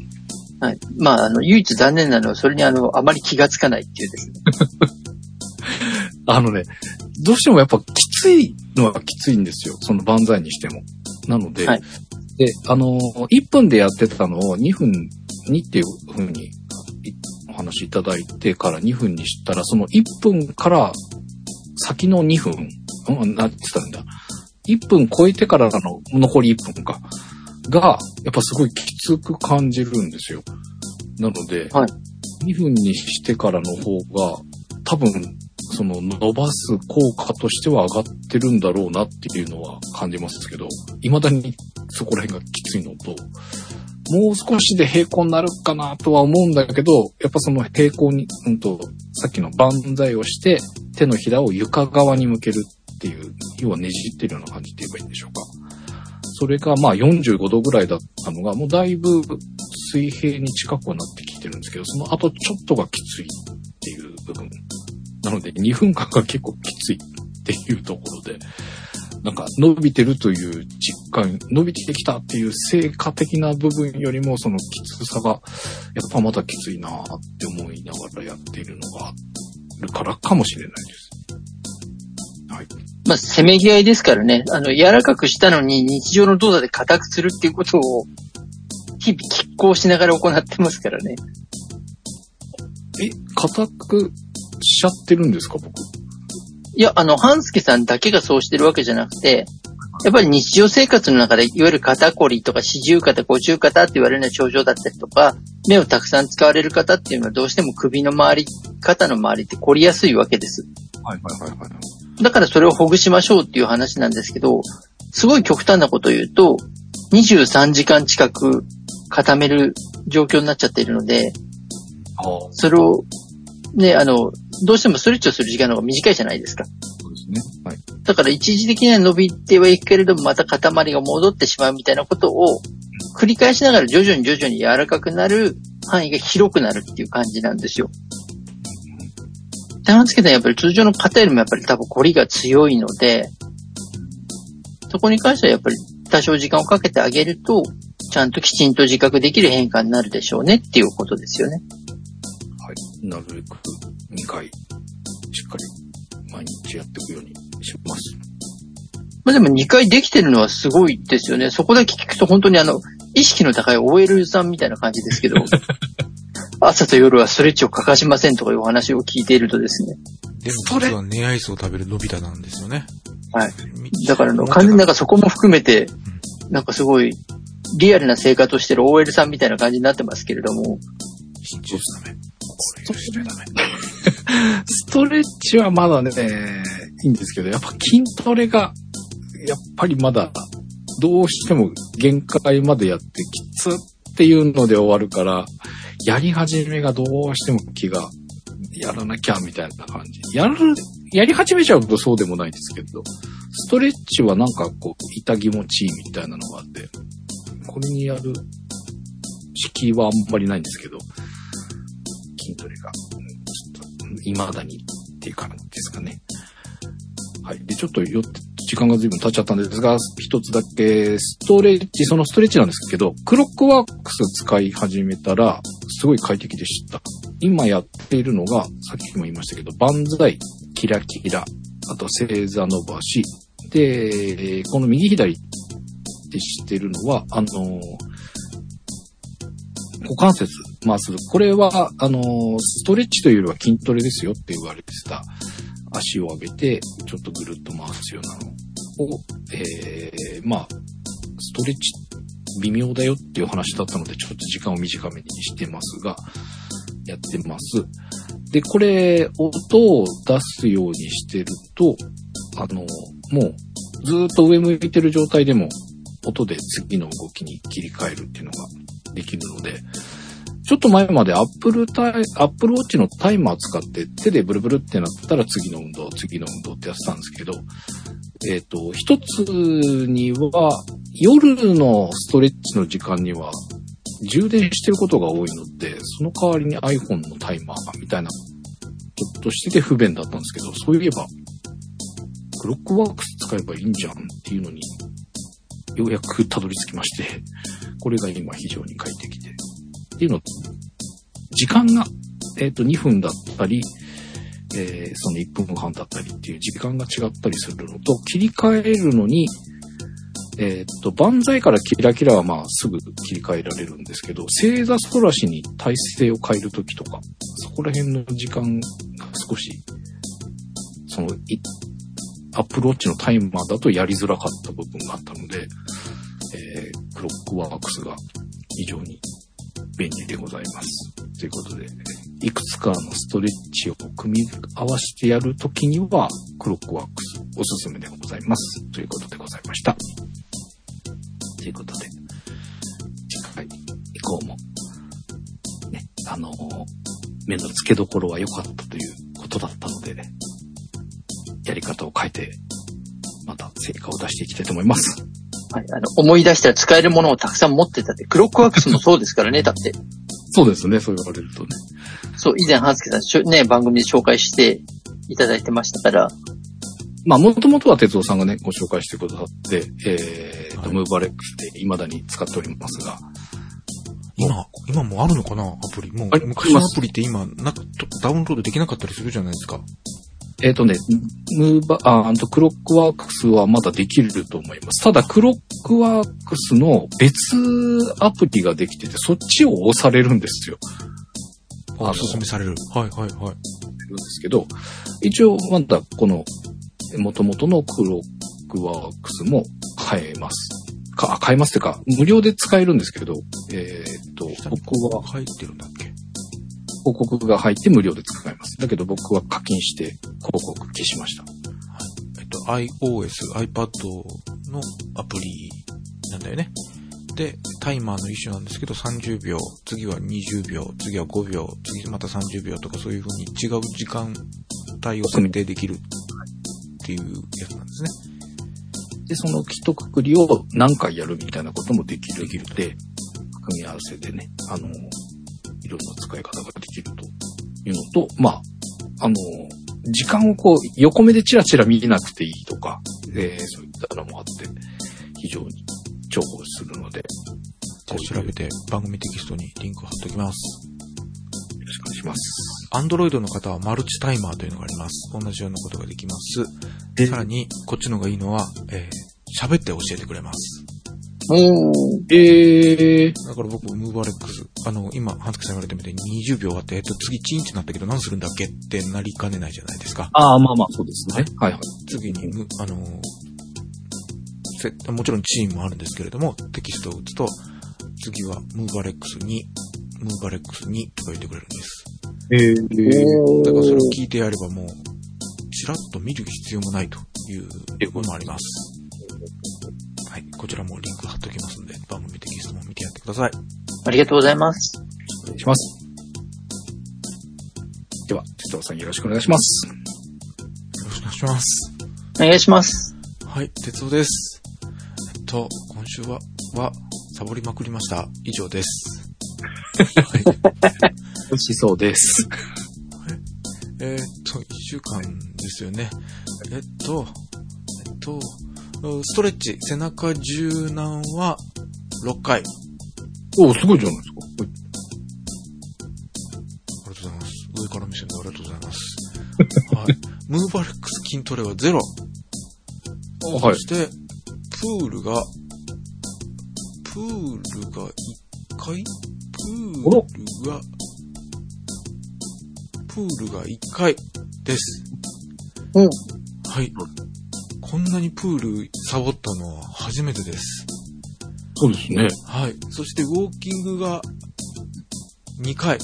はい。まあ、あの、唯一残念なのは、それにあの、あまり気がつかないっていうですね。あのね、どうしてもやっぱきついのはきついんですよ。その万歳にしても。なので、はいで、あの、1分でやってたのを2分にっていう風にいお話いただいてから2分にしたら、その1分から先の2分、うん、なんてたんだ？1分超えてからの残り1分か。が、やっぱすごいきつく感じるんですよ。なので、はい2分にしてからの方が、多分、その伸ばす効果としては上がってるんだろうなっていうのは感じますけど、未だにそこら辺がきついのと、もう少しで平行になるかなとは思うんだけど、やっぱその平行に、うんと、さっきの万歳をして、手のひらを床側に向けるっていう、要はねじってるような感じって言えばいいんでしょうか。それがまあ45度ぐらいだったのが、もうだいぶ水平に近くはなってきてるんですけど、その後ちょっとがきついっていう部分。なので2分間が結構きついっていうところで、なんか伸びてるという実感、伸びてきたっていう成果的な部分よりもそのきつさが、やっぱまだきついなって思いながらやっているのがあるからかもしれないです。はい。まあ、せめぎ合いですからね。あの、柔らかくしたのに日常の動作で硬くするっていうことを、日々拮抗しながら行ってますからね。え、硬くしちゃってるんですか、僕。いや、あの、半助さんだけがそうしてるわけじゃなくて、やっぱり日常生活の中で、いわゆる肩こりとか四十肩、五十肩って言われるような症状だったりとか、目をたくさん使われる方っていうのはどうしても首の周り、肩の周りって凝りやすいわけです。はいはいはいはい。だからそれをほぐしましょうっていう話なんですけど、すごい極端なことを言うと、23時間近く固める状況になっちゃっているので、それを、ね、あの、どうしてもストレッチをする時間の方が短いじゃないですか。そうですね。はい。だから一時的には伸びてはいくけれども、また塊が戻ってしまうみたいなことを繰り返しながら徐々に徐々に柔らかくなる範囲が広くなるっていう感じなんですよ。ダウンつけたらやっぱり通常の方よりもやっぱり多分凝りが強いので、そこに関してはやっぱり多少時間をかけてあげると、ちゃんときちんと自覚できる変化になるでしょうねっていうことですよね。はい。なるべく2回、しっかり毎日やっていくようにします。まあでも2回できてるのはすごいですよね。そこだけ聞くと本当にあの、意識の高い OL さんみたいな感じですけど、朝と夜はストレッチを欠かしませんとかいうお話を聞いているとですね。でも実は寝アイスを食べるのび太なんですよね。はい。だからあの、完全になんかそこも含めて、なんかすごい、リアルな生活をしてる OL さんみたいな感じになってますけれども、慎重ですダメ。これしちゃダメ。ストレッチはまだね、いいんですけど、やっぱ筋トレが、やっぱりまだ、どうしても限界までやってきつっていうので終わるから、やり始めがどうしても気が、やらなきゃみたいな感じ。やる、やり始めちゃうとそうでもないですけど、ストレッチはなんかこう、痛気持ちいいみたいなのがあって、これにやる敷居はあんまりないんですけど、未だにっていう感じですかね。はい。で、ちょっとよっ、時間が随分経っちゃったんですが、一つだけ、ストレッチ、そのストレッチなんですけど、クロックワークス使い始めたら、すごい快適でした。今やっているのが、さっきも言いましたけど、万歳、キラキラ、あと正座伸ばし、で、この右左ってしてるのは、あのー股関節回す。これは、あのストレッチというよりは筋トレですよって言われてた。足を上げて、ちょっとぐるっと回すようなのを、えー、まあ、ストレッチ微妙だよっていう話だったので、ちょっと時間を短めにしてますが、やってます。で、これ、音を出すようにしてると、あの、もう、ずっと上向いてる状態でも、音で次の動きに切り替えるっていうのができるので、ちょっと前まで Apple タイ、Apple Watch のタイマー使って手でブルブルってなったら次の運動、次の運動ってやってたんですけど、えっ、と、一つには、夜のストレッチの時間には、充電してることが多いので、その代わりに iPhone のタイマーみたいな、ちょっとしてて不便だったんですけど、そういえば、クロックワークス使えばいいんじゃんっていうのに、ようやくたどり着きまして、これが今非常に快適で。っていうの、時間が、えっ、と、2分だったり、えーその1分半だったりっていう時間が違ったりするのと、切り替えるのに、えっ、と、万歳からキラキラはまあすぐ切り替えられるんですけど、正座反らしに体勢を変えるときとか、そこら辺の時間が少し、その、アップルウォッチのタイマーだとやりづらかった部分があったので、えークロックワークスが非常に便利でございます。ということで、いくつかのストレッチを組み合わせてやるときには、クロックワークスおすすめでございます。ということでございました。ということで、次回以降も、ね、あの目の付けどころは良かったということだったので、ねやり方を変えて、また成果を出していきたいと思います。はい、あの、思い出したら使えるものをたくさん持ってたって、クロックワークスもそうですからね、だって。そうですね、そう言われるとね。そう、以前、半助さんしょ、ね、番組で紹介していただいてましたから、まあ、もともとは哲夫さんがね、ご紹介してくださって、えーと、はいムーバレックスで未だに使っておりますが、今、今もあるのかな？アプリ。もう昔のアプリって今、なく、ダウンロードできなかったりするじゃないですか。えっ、とね、ムーバ、あ、あとクロックワークスはまだできると思います。ただ、クロックワークスの別アプリができてて、そっちを押されるんですよ。おすすめされる。はいはいはい。るんですけど、一応まだこの元々のクロックワークスも買えます。か、あ買えますってか、無料で使えるんですけど、えっ、と、僕は入ってるんだっけ？広告が入って無料で使えます。だけど僕は課金して広広告消しました。はいえっと、iOS、iPad のアプリなんだよね。で、タイマーの一種なんですけど、30秒、次は20秒、次は5秒、次また30秒とかそういう風に違う時間帯を設定できるっていうやつなんですね。で、その一括りを何回やるみたいなこともできるできるので、組み合わせでね、あの、いろんな使い方ができるというのと、まあ、あの、時間をこう、横目でチラチラ見なくていいとか、えーそういったのもあって、非常に重宝するので、じゃあ調べて番組テキストにリンク貼っときます。よろしくお願いします。Android の方はマルチタイマーというのがあります。同じようなことができます。さらに、こっちの方がいいのは、えー喋って教えてくれます。おー。えー、だから僕、ムーバーレックス、あの、今、ハンスケさん言われたみたいに20秒あって、えっと、次チンってなったけど何するんだっけってなりかねないじゃないですか。ああ、まあまあ、そうですね。はいはい。次に、むあの、せもちろんチームもあるんですけれども、テキストを打つと、次はムーバーレックス2、ムーバーレックス2とか言ってくれるんです。えー、だからそれを聞いてやればもう、ちらっと見る必要もないというものもあります。はい。こちらもリンク貼っておきますので、番組テキストも見てやってください。ありがとうございます。お願いします。では、哲夫さんよろしくお願いします。よろしくお願いします。お願いします。はい、哲夫です。えっと、今週は、は、サボりまくりました。以上です。はい。美味しそうです。えーっと、一週間ですよね。えっと、えっと、ストレッチ、背中柔軟は6回。ありおすごいじゃないですか。がとうございます。上から見せてありがとうございます。はい。ムーバレックス筋トレは0。はいそして、プールが、プールが1回？プールが、プールが1回です。うん。はい。こんなにプールサボったのは初めてです。そうですね。はい。そしてウォーキングが2回。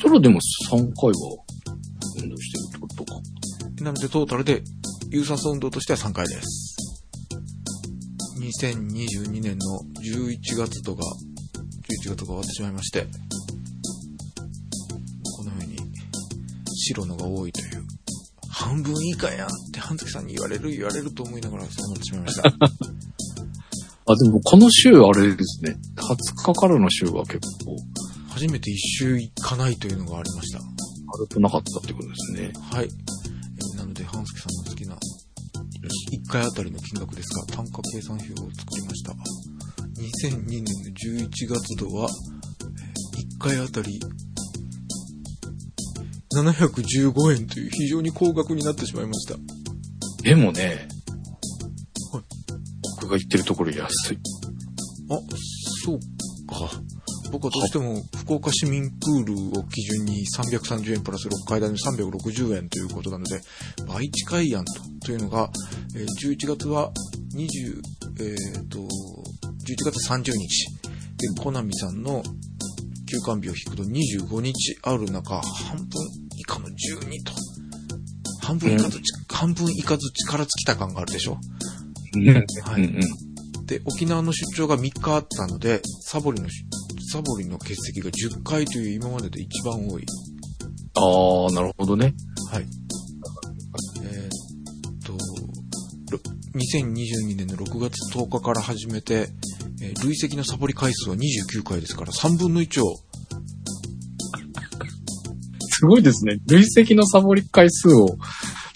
それはでも3回は運動してるってことか。なのでトータルで有酸素運動としては3回です。2022年の11月とか、11月が終わってしまいまして、このように白のが多い半分以下やんって半月さんに言われる言われると思いながらそうなってしまいました。あ、でもこの週あれですね。20日からの週は結構、初めて一周行かないというのがありました。軽くなかったってことですね。はい。えーなので、半助さんの好きな、1回あたりの金額ですが、単価計算表を作りました。2002年の11月度は、1回あたり、715円という非常に高額になってしまいました。でもね、はい僕が言ってるところ安い。あ、そうか。僕はどうしても福岡市民プールを基準に330円プラス6階建ての360円ということなので、倍近いやんと。というのが、えー11月は20、えっ、と、11月30日。で、コナミさんの休館日を引くと25日ある中、半分以下の12と。半分以下ずつ、半分以下ずつ力尽きた感があるでしょ？うん。はいうんうん。で、沖縄の出張が3日あったので、サボリの出、サボリの欠席が10回という今までで一番多い。ああ、なるほどね。はい。えーっと、ろ2022年の6月10日から始めて、えー累積のサボり回数は29回ですから、3分の1を、すごいですね。累積のサボり回数を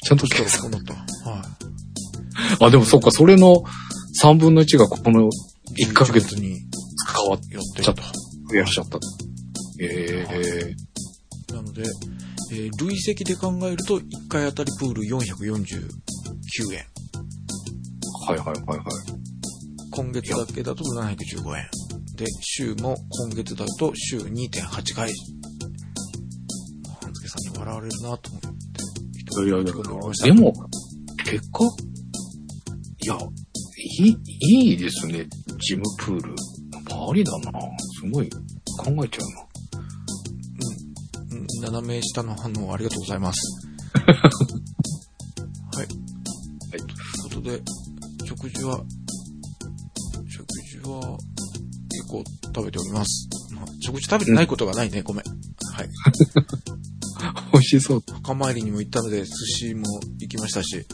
ちゃんと計算。そうなった。はい。あ、でもそっか、それの3分の1がこの1ヶ月にに使わっやってちょっと増やしちゃった。ええなので、えー累積で考えると、1回あたりプール449円。はいはいはいはい。今月だけだと715円。で、週も今月だと週2.8回。半助さんに笑われるなと思って。いやいやでも、結果、いや、いい、いいですね。ジムプール。ありだな。すごい考えちゃうな。うん斜め下の反応ありがとうございます。はい。はい。ということで、食事は、食事は結構食べております。まあ、食事食べてないことがないね、ごめん。はい。美味しそう。墓参りにも行ったので、寿司も行きましたし、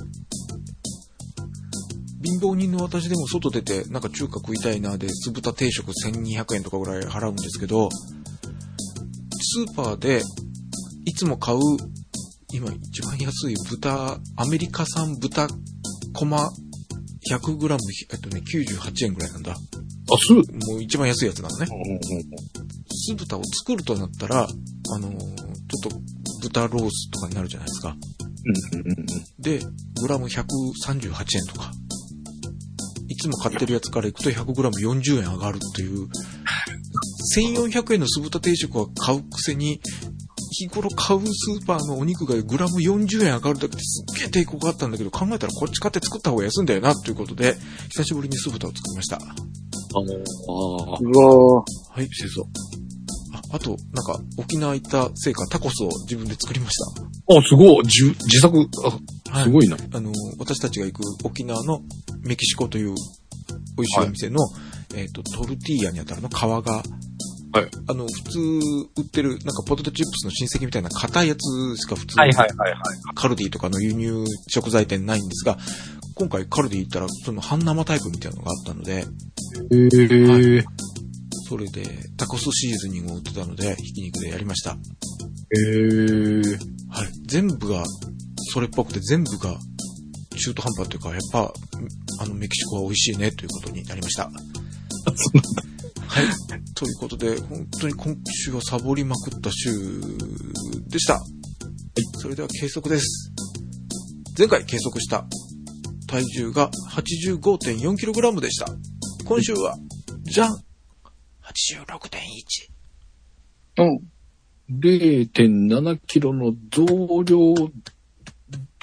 貧乏人の私でも外出て、なんか中華食いたいなで、酢豚定食1200円とかぐらい払うんですけど、スーパーで、いつも買う、今一番安い豚、アメリカ産豚コマ 100g、えっとね、98円ぐらいなんだ。あ、すぐ。もう一番安いやつなのね。酢豚を作るとなったら、あのーちょっと豚ロースとかになるじゃないですか。うんうんうん。で、グラム138円とか。いつも買ってるやつからいくと100グラム40円上がるという、1400円の酢豚定食は買うくせに、日頃買うスーパーのお肉がグラム40円上がるだけですっげえ抵抗があったんだけど、考えたらこっち買って作った方が安いんだよな、ということで、久しぶりに酢豚を作りました。あの、ああ、うわはい。せそう。あ、あと、なんか、沖縄行ったせいかタコスを自分で作りました。あ、すごい。じゅ自作、あ、すごいな。あの、私たちが行く沖縄のメキシコという美味しいお店の、えっ、と、トルティーヤにあたるの皮が、はいあの、普通売ってる、なんかポテトチップスの親戚みたいな硬いやつしか普通、はいはいはい。カルディとかの輸入食材店ないんですが、今回カルディ行ったら、その半生タイプみたいなのがあったので、へえ。それでタコスシーズニングを売ってたので、ひき肉でやりました。へえ。はい。全部が、それっぽくて全部が中途半端というか、やっぱ、あの、メキシコは美味しいねということになりました。はい。ということで、本当に今週はサボりまくった週でした。はい。それでは計測です。前回計測した体重が 85.4kg でした。今週は、じゃん !86.1。うん。0.7キロの増量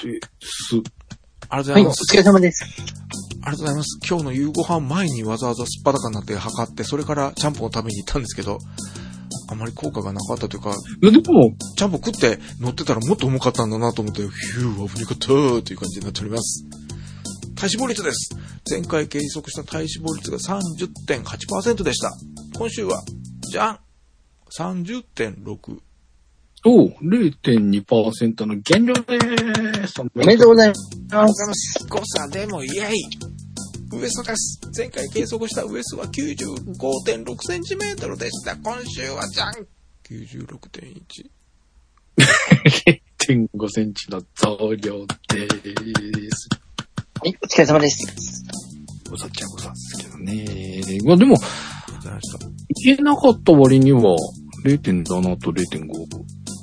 です。はい、おありがとうございます。疲れ様です。ありがとうございます。今日の夕ご飯前にわざわざすっぱだかになって測って、それからちゃんぽんを食べに行ったんですけど、あまり効果がなかったというか、でも、ちゃんぽん食って乗ってたらもっと重かったんだなと思って、ヒュー、危なかったーという感じになっております。体脂肪率です。前回計測した体脂肪率が30.8%でした。今週は、じゃん !30.6。おう、0.2%の減量でーす。おおめでとうございます。誤差でもイェイウエストです。前回計測したウエストは95.6センチメートルでした。今週はじゃん !96.1。0.5 センチの増量でーす。はい、お疲れ様です。ごさっちゃごさっすけどね。まあでも、いました。いけなかった割には、0.7と0.5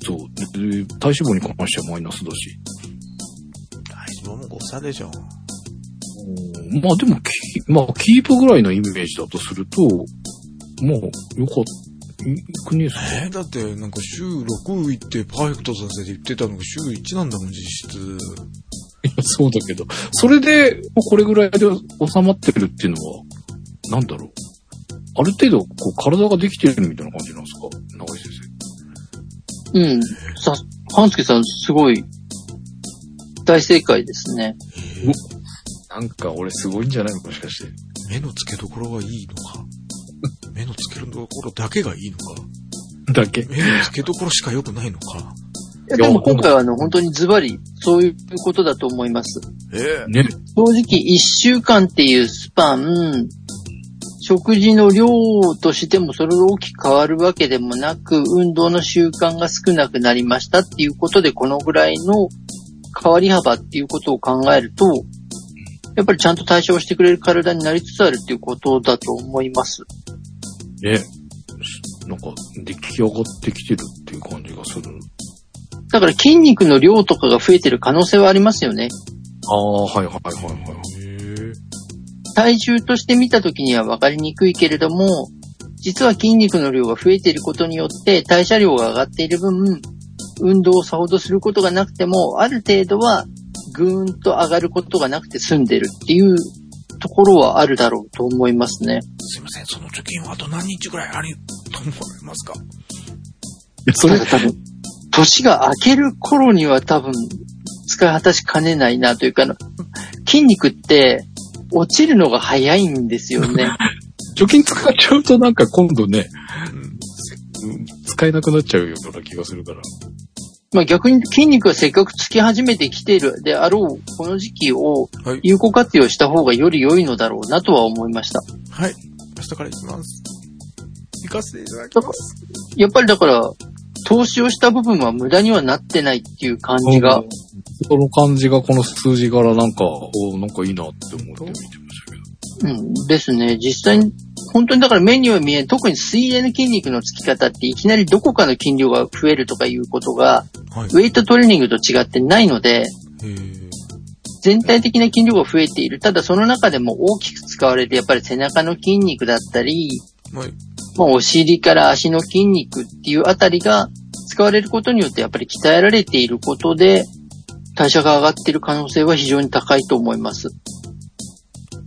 増。で体脂肪に関してはマイナスだし。体脂肪も誤差でしょ。まあでも、キまあ、キープぐらいのイメージだとすると、まあ、よかった。くねえっすかえー、だってなんか週6行ってパーフェクトさせて言ってたのが週1なんだもん、実質。そうだけど、それで、これぐらいで収まってるっていうのは、なんだろう。ある程度、こう、体ができてるみたいな感じなんですか？長井先うん。さ、半助さん、すごい、大正解ですね。生。なんか、俺すごいんじゃないの？もしかして。目の付けどころはいいのか？目の付けどころだけがいいのか？だけ。目の付けどころしか良くないのか？いやでも今回はあの、本当にズバリ、そういうことだと思います。ええね。正直、一週間っていうスパン、食事の量としてもそれが大きく変わるわけでもなく、運動の習慣が少なくなりましたっていうことで、このぐらいの変わり幅っていうことを考えると、やっぱりちゃんと対処をしてくれる体になりつつあるっていうことだと思います。ね。なんか、出来上がってきてるっていう感じがする。だから筋肉の量とかが増えてる可能性はありますよね。ああ、はいはいはいはい。へ体重として見た時には分かりにくいけれども、実は筋肉の量が増えていることによって代謝量が上がっている分、運動をさほどすることがなくても、ある程度はぐーんと上がることがなくて済んでるっていうところはあるだろうと思いますね。すいません、その貯金はあと何日ぐらいあると思われますか？それ多分、年が明ける頃には多分使い果たしかねないなというか、あの筋肉って落ちるのが早いんですよね。貯金使っちゃうとなんか今度ね、うん。うん使えなくなっちゃうような気がするから。まあ逆に筋肉がせっかくつき始めてきているであろう、この時期をはい。有効活用した方がより良いのだろうなとは思いました。はい。明日から行きます。行かせていただきます。やっぱりだから、投資をした部分は無駄にはなってないっていう感じが、その感じがこの数字からなんか、おなんかいいなって思って見てましたけど。うん、ですね。実際に、本当にだから目には見えん、特に水泳の筋肉のつき方っていきなりどこかの筋量が増えるとかいうことが、はい。ウェイトトレーニングと違ってないので、全体的な筋量が増えている。ただその中でも大きく使われて、やっぱり背中の筋肉だったり、まあ、まあ、お尻から足の筋肉っていうあたりが使われることによってやっぱり鍛えられていることで、代謝が上がっている可能性は非常に高いと思います。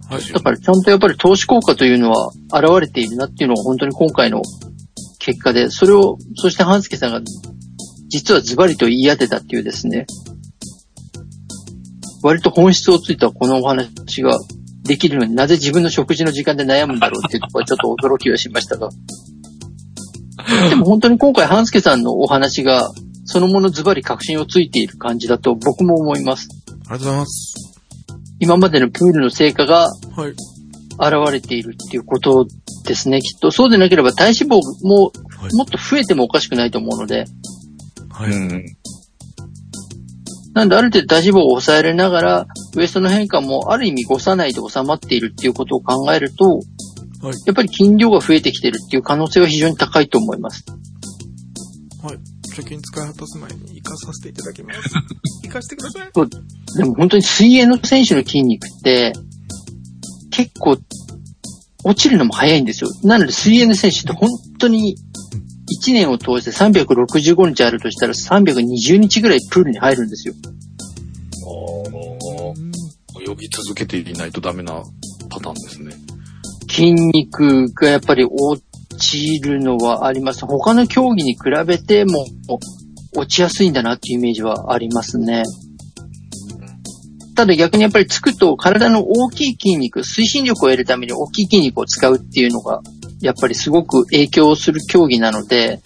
はい。だからちゃんとやっぱり投資効果というのは現れているなっていうのが本当に今回の結果で、それを、そして半助さんが実はズバリと言い当てたっていうですね、割と本質をついたこのお話ができるのになぜ自分の食事の時間で悩むんだろうっていうところは ちょっと驚きはしましたが。でも本当に今回半助さんのお話がそのものズバリ確信をついている感じだと僕も思います。ありがとうございます。今までのプールの成果がはい。現れているっていうことですね、きっと。そうでなければ体脂肪もはい。もっと増えてもおかしくないと思うので、はい。うん。なんである程度体脂肪を抑えられながら、ウエストの変化もある意味誤差内で収まっているっていうことを考えると、はいやっぱり筋量が増えてきてるっていう可能性は非常に高いと思います。はい。貯金使い果たす前に生かさせていただきます。生かしてください。でも本当に水泳の選手の筋肉って、結構落ちるのも早いんですよ。なので水泳の選手って本当に1年を通して365日あるとしたら320日ぐらいプールに入るんですよ。泳ぎ続けていないとダメなパターンですね。筋肉がやっぱり落ちるのはあります。他の競技に比べても落ちやすいんだなっていうイメージはありますね。ただ逆にやっぱりつくと体の大きい筋肉、推進力を得るために大きい筋肉を使うっていうのが、やっぱりすごく影響する競技なので、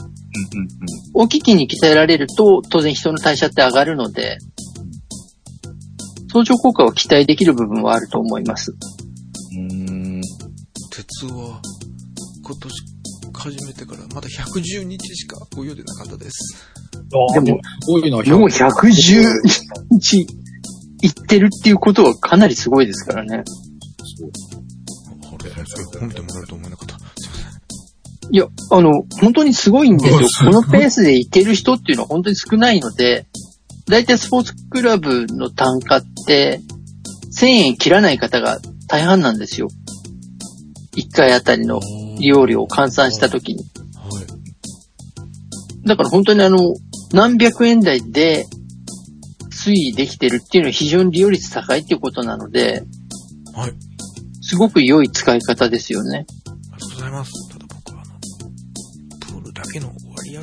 うんうん大きい筋肉鍛えられると当然人の代謝って上がるので、相乗効果は期待できる部分はあると思います。うん。うーん。鉄は、今年始めてからまだ110日しか泳いでなかったです。でも、すごいな、もう110日いってるっていうことはかなりすごいですからね。そうあれ、それ褒めてもらえると思えなかった。すいや、あの、本当にすごいんですよ。このペースでいける人っていうのは本当に少ないので、大体スポーツクラブの単価って、1000円切らない方が大半なんですよ。1回あたりの利用料を換算したときに。はい。だから本当にあの、何百円台で推移できてるっていうのは非常に利用率高いっていうことなので、はい。すごく良い使い方ですよね。ありがとうございます。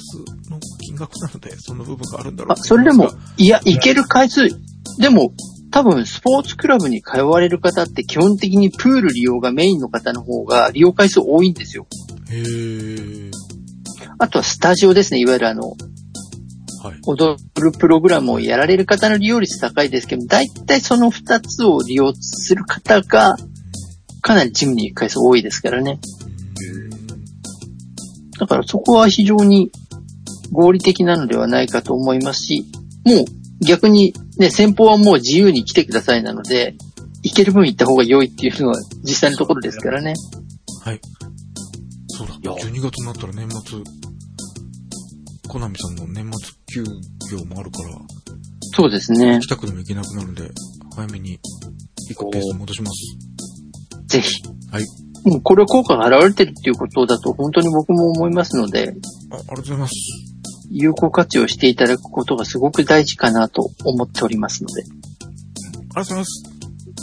の割安の金額なので、その部分があるんだろうあ、それでもいや、行ける回数、でも、多分、スポーツクラブに通われる方って基本的にプール利用がメインの方の方が利用回数多いんですよ。へー。あとはスタジオですね。いわゆるあの、はい。踊るプログラムをやられる方の利用率高いですけど、大体その二つを利用する方が、かなりジムに行く回数多いですからね。だからそこは非常に合理的なのではないかと思いますし、もう逆にね、先方はもう自由に来てくださいなので、行ける分行った方が良いっていうのは実際のところですからね。はい。そうだ。いや12月になったら年末、コナミさんの年末休業もあるから、そうですね行き。たくても行けなくなるんで、早めに行くペースに戻します。ぜひ。はい。もうこれは効果が現れてるっていうことだと本当に僕も思いますので、あ、ありがとうございます。有効活用していただくことがすごく大事かなと思っておりますので。ありがとうございます。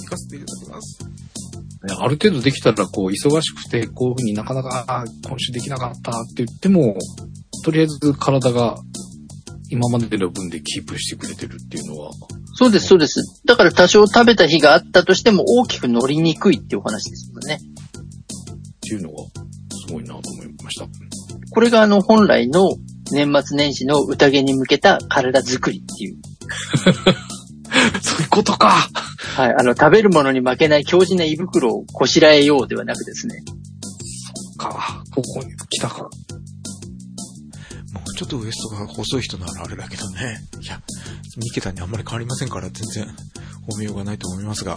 行かせていただきます。ねある程度できたら、こう、忙しくて、こういうふうになかなか、今週できなかったって言っても、とりあえず体が今までの分でキープしてくれてるっていうのは、そうです、そうです。だから多少食べた日があったとしても大きく乗りにくいっていうお話ですもんね。っていうのが、すごいなと思いました。これがあの本来の年末年始の宴に向けた体作りっていう。そういうことかはい。あの、食べるものに負けない強靭な胃袋をこしらえようではなくですね。か、ここに来たか。もうちょっとウエストが細い人ならあれだけどね。いや、2桁にあんまり変わりませんから全然褒めようがないと思いますが。あ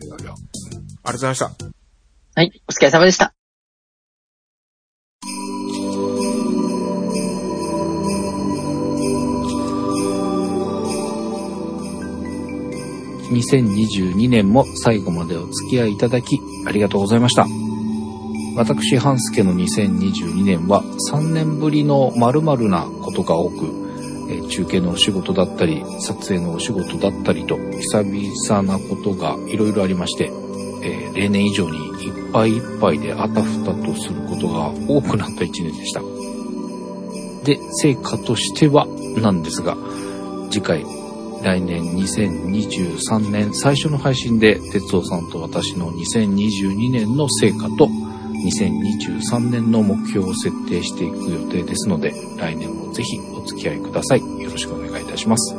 りいやいや、がとうございました。あはい、お疲れ様でした。2022年も最後までお付き合いいただきありがとうございました。私、半助の2022年は3年ぶりの〇〇なことが多く、え中継のお仕事だったり、撮影のお仕事だったりと、久々なことがいろいろありまして、えー例年以上にいっぱいいっぱいであたふたとすることが多くなった1年でした。で、成果としてはなんですが、次回来年2023年最初の配信で、哲夫さんと私の2022年の成果と、2023年の目標を設定していく予定ですので、来年もぜひお付き合いください。よろしくお願いいたします。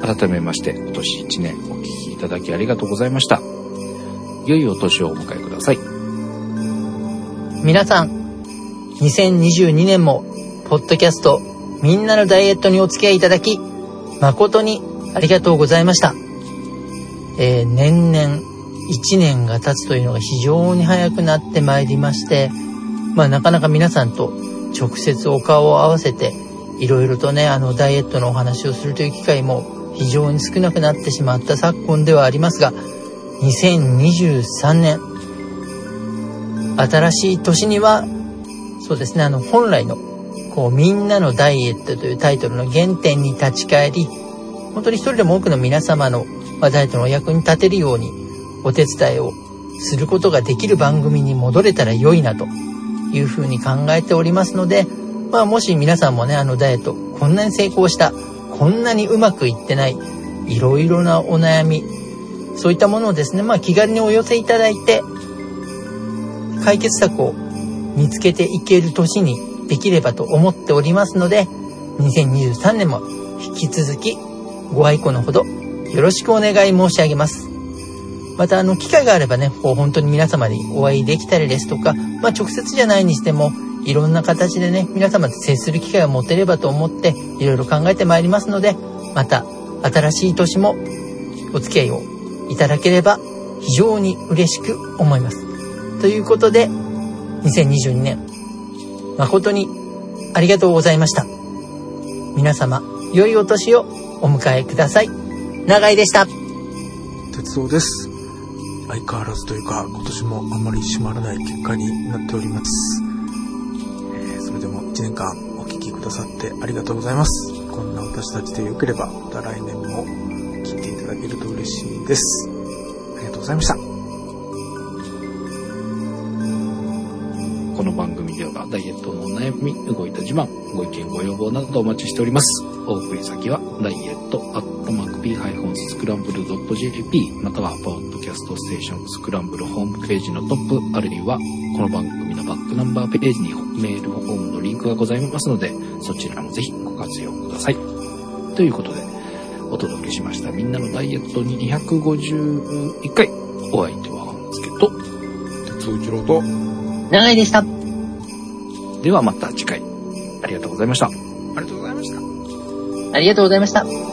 改めまして、今年1年お聞きいただきありがとうございました。良いお年をお迎えください。皆さん、2022年も、ポッドキャスト、みんなのダイエットにお付き合いいただき、誠にありがとうございました。えー年々、1年が経つというのが非常に早くなってまいりまして、まあなかなか皆さんと直接お顔を合わせて、いろいろとね、あの、ダイエットのお話をするという機会も非常に少なくなってしまった昨今ではありますが、2023年、新しい年には、そうですね、あの、本来の、こう、みんなのダイエットというタイトルの原点に立ち返り、本当に一人でも多くの皆様の、ま、ダイエットのお役に立てるように、お手伝いをすることができる番組に戻れたら良いなというふうに考えておりますので、まあ、もし皆さんもね、あのダイエット、こんなに成功した、こんなにうまくいってない、いろいろなお悩み、そういったものをですね、まあ、気軽にお寄せいただいて、解決策を見つけていける年にできればと思っておりますので、2023年も引き続きご愛顧のほどよろしくお願い申し上げます。また、あの、機会があればね、こう本当に皆様にお会いできたりですとか、まあ直接じゃないにしても、いろんな形でね、皆様と接する機会を持てればと思って、いろいろ考えてまいりますので、また、新しい年もお付き合いをいただければ非常に嬉しく思います。ということで、2022年、誠にありがとうございました。皆様、良いお年をお迎えください。長井でした。鉄道です。相変わらずというか、今年もあんまり締まらない結果になっております。えーそれでも1年間お聞きくださってありがとうございます。こんな私たちでよければ、また来年も聞いていただけると嬉しいです。ありがとうございました。この番組ではダイエットのお悩み、動いた自慢、ご意見ご要望などお待ちしております。お送り先はダイエットアットマーク P-Scramble.jp またはポッドキャストステーションスクランブルホームページのトップあるいはこの番組のバックナンバーページにメールフォームのリンクがございますのでそちらもぜひご活用ください。ということでお届けしましたみんなのダイエットに251回お相手は半助と鉄道一郎と、長井でした。ではまた次回ありがとうございました。ありがとうございました。ありがとうございました。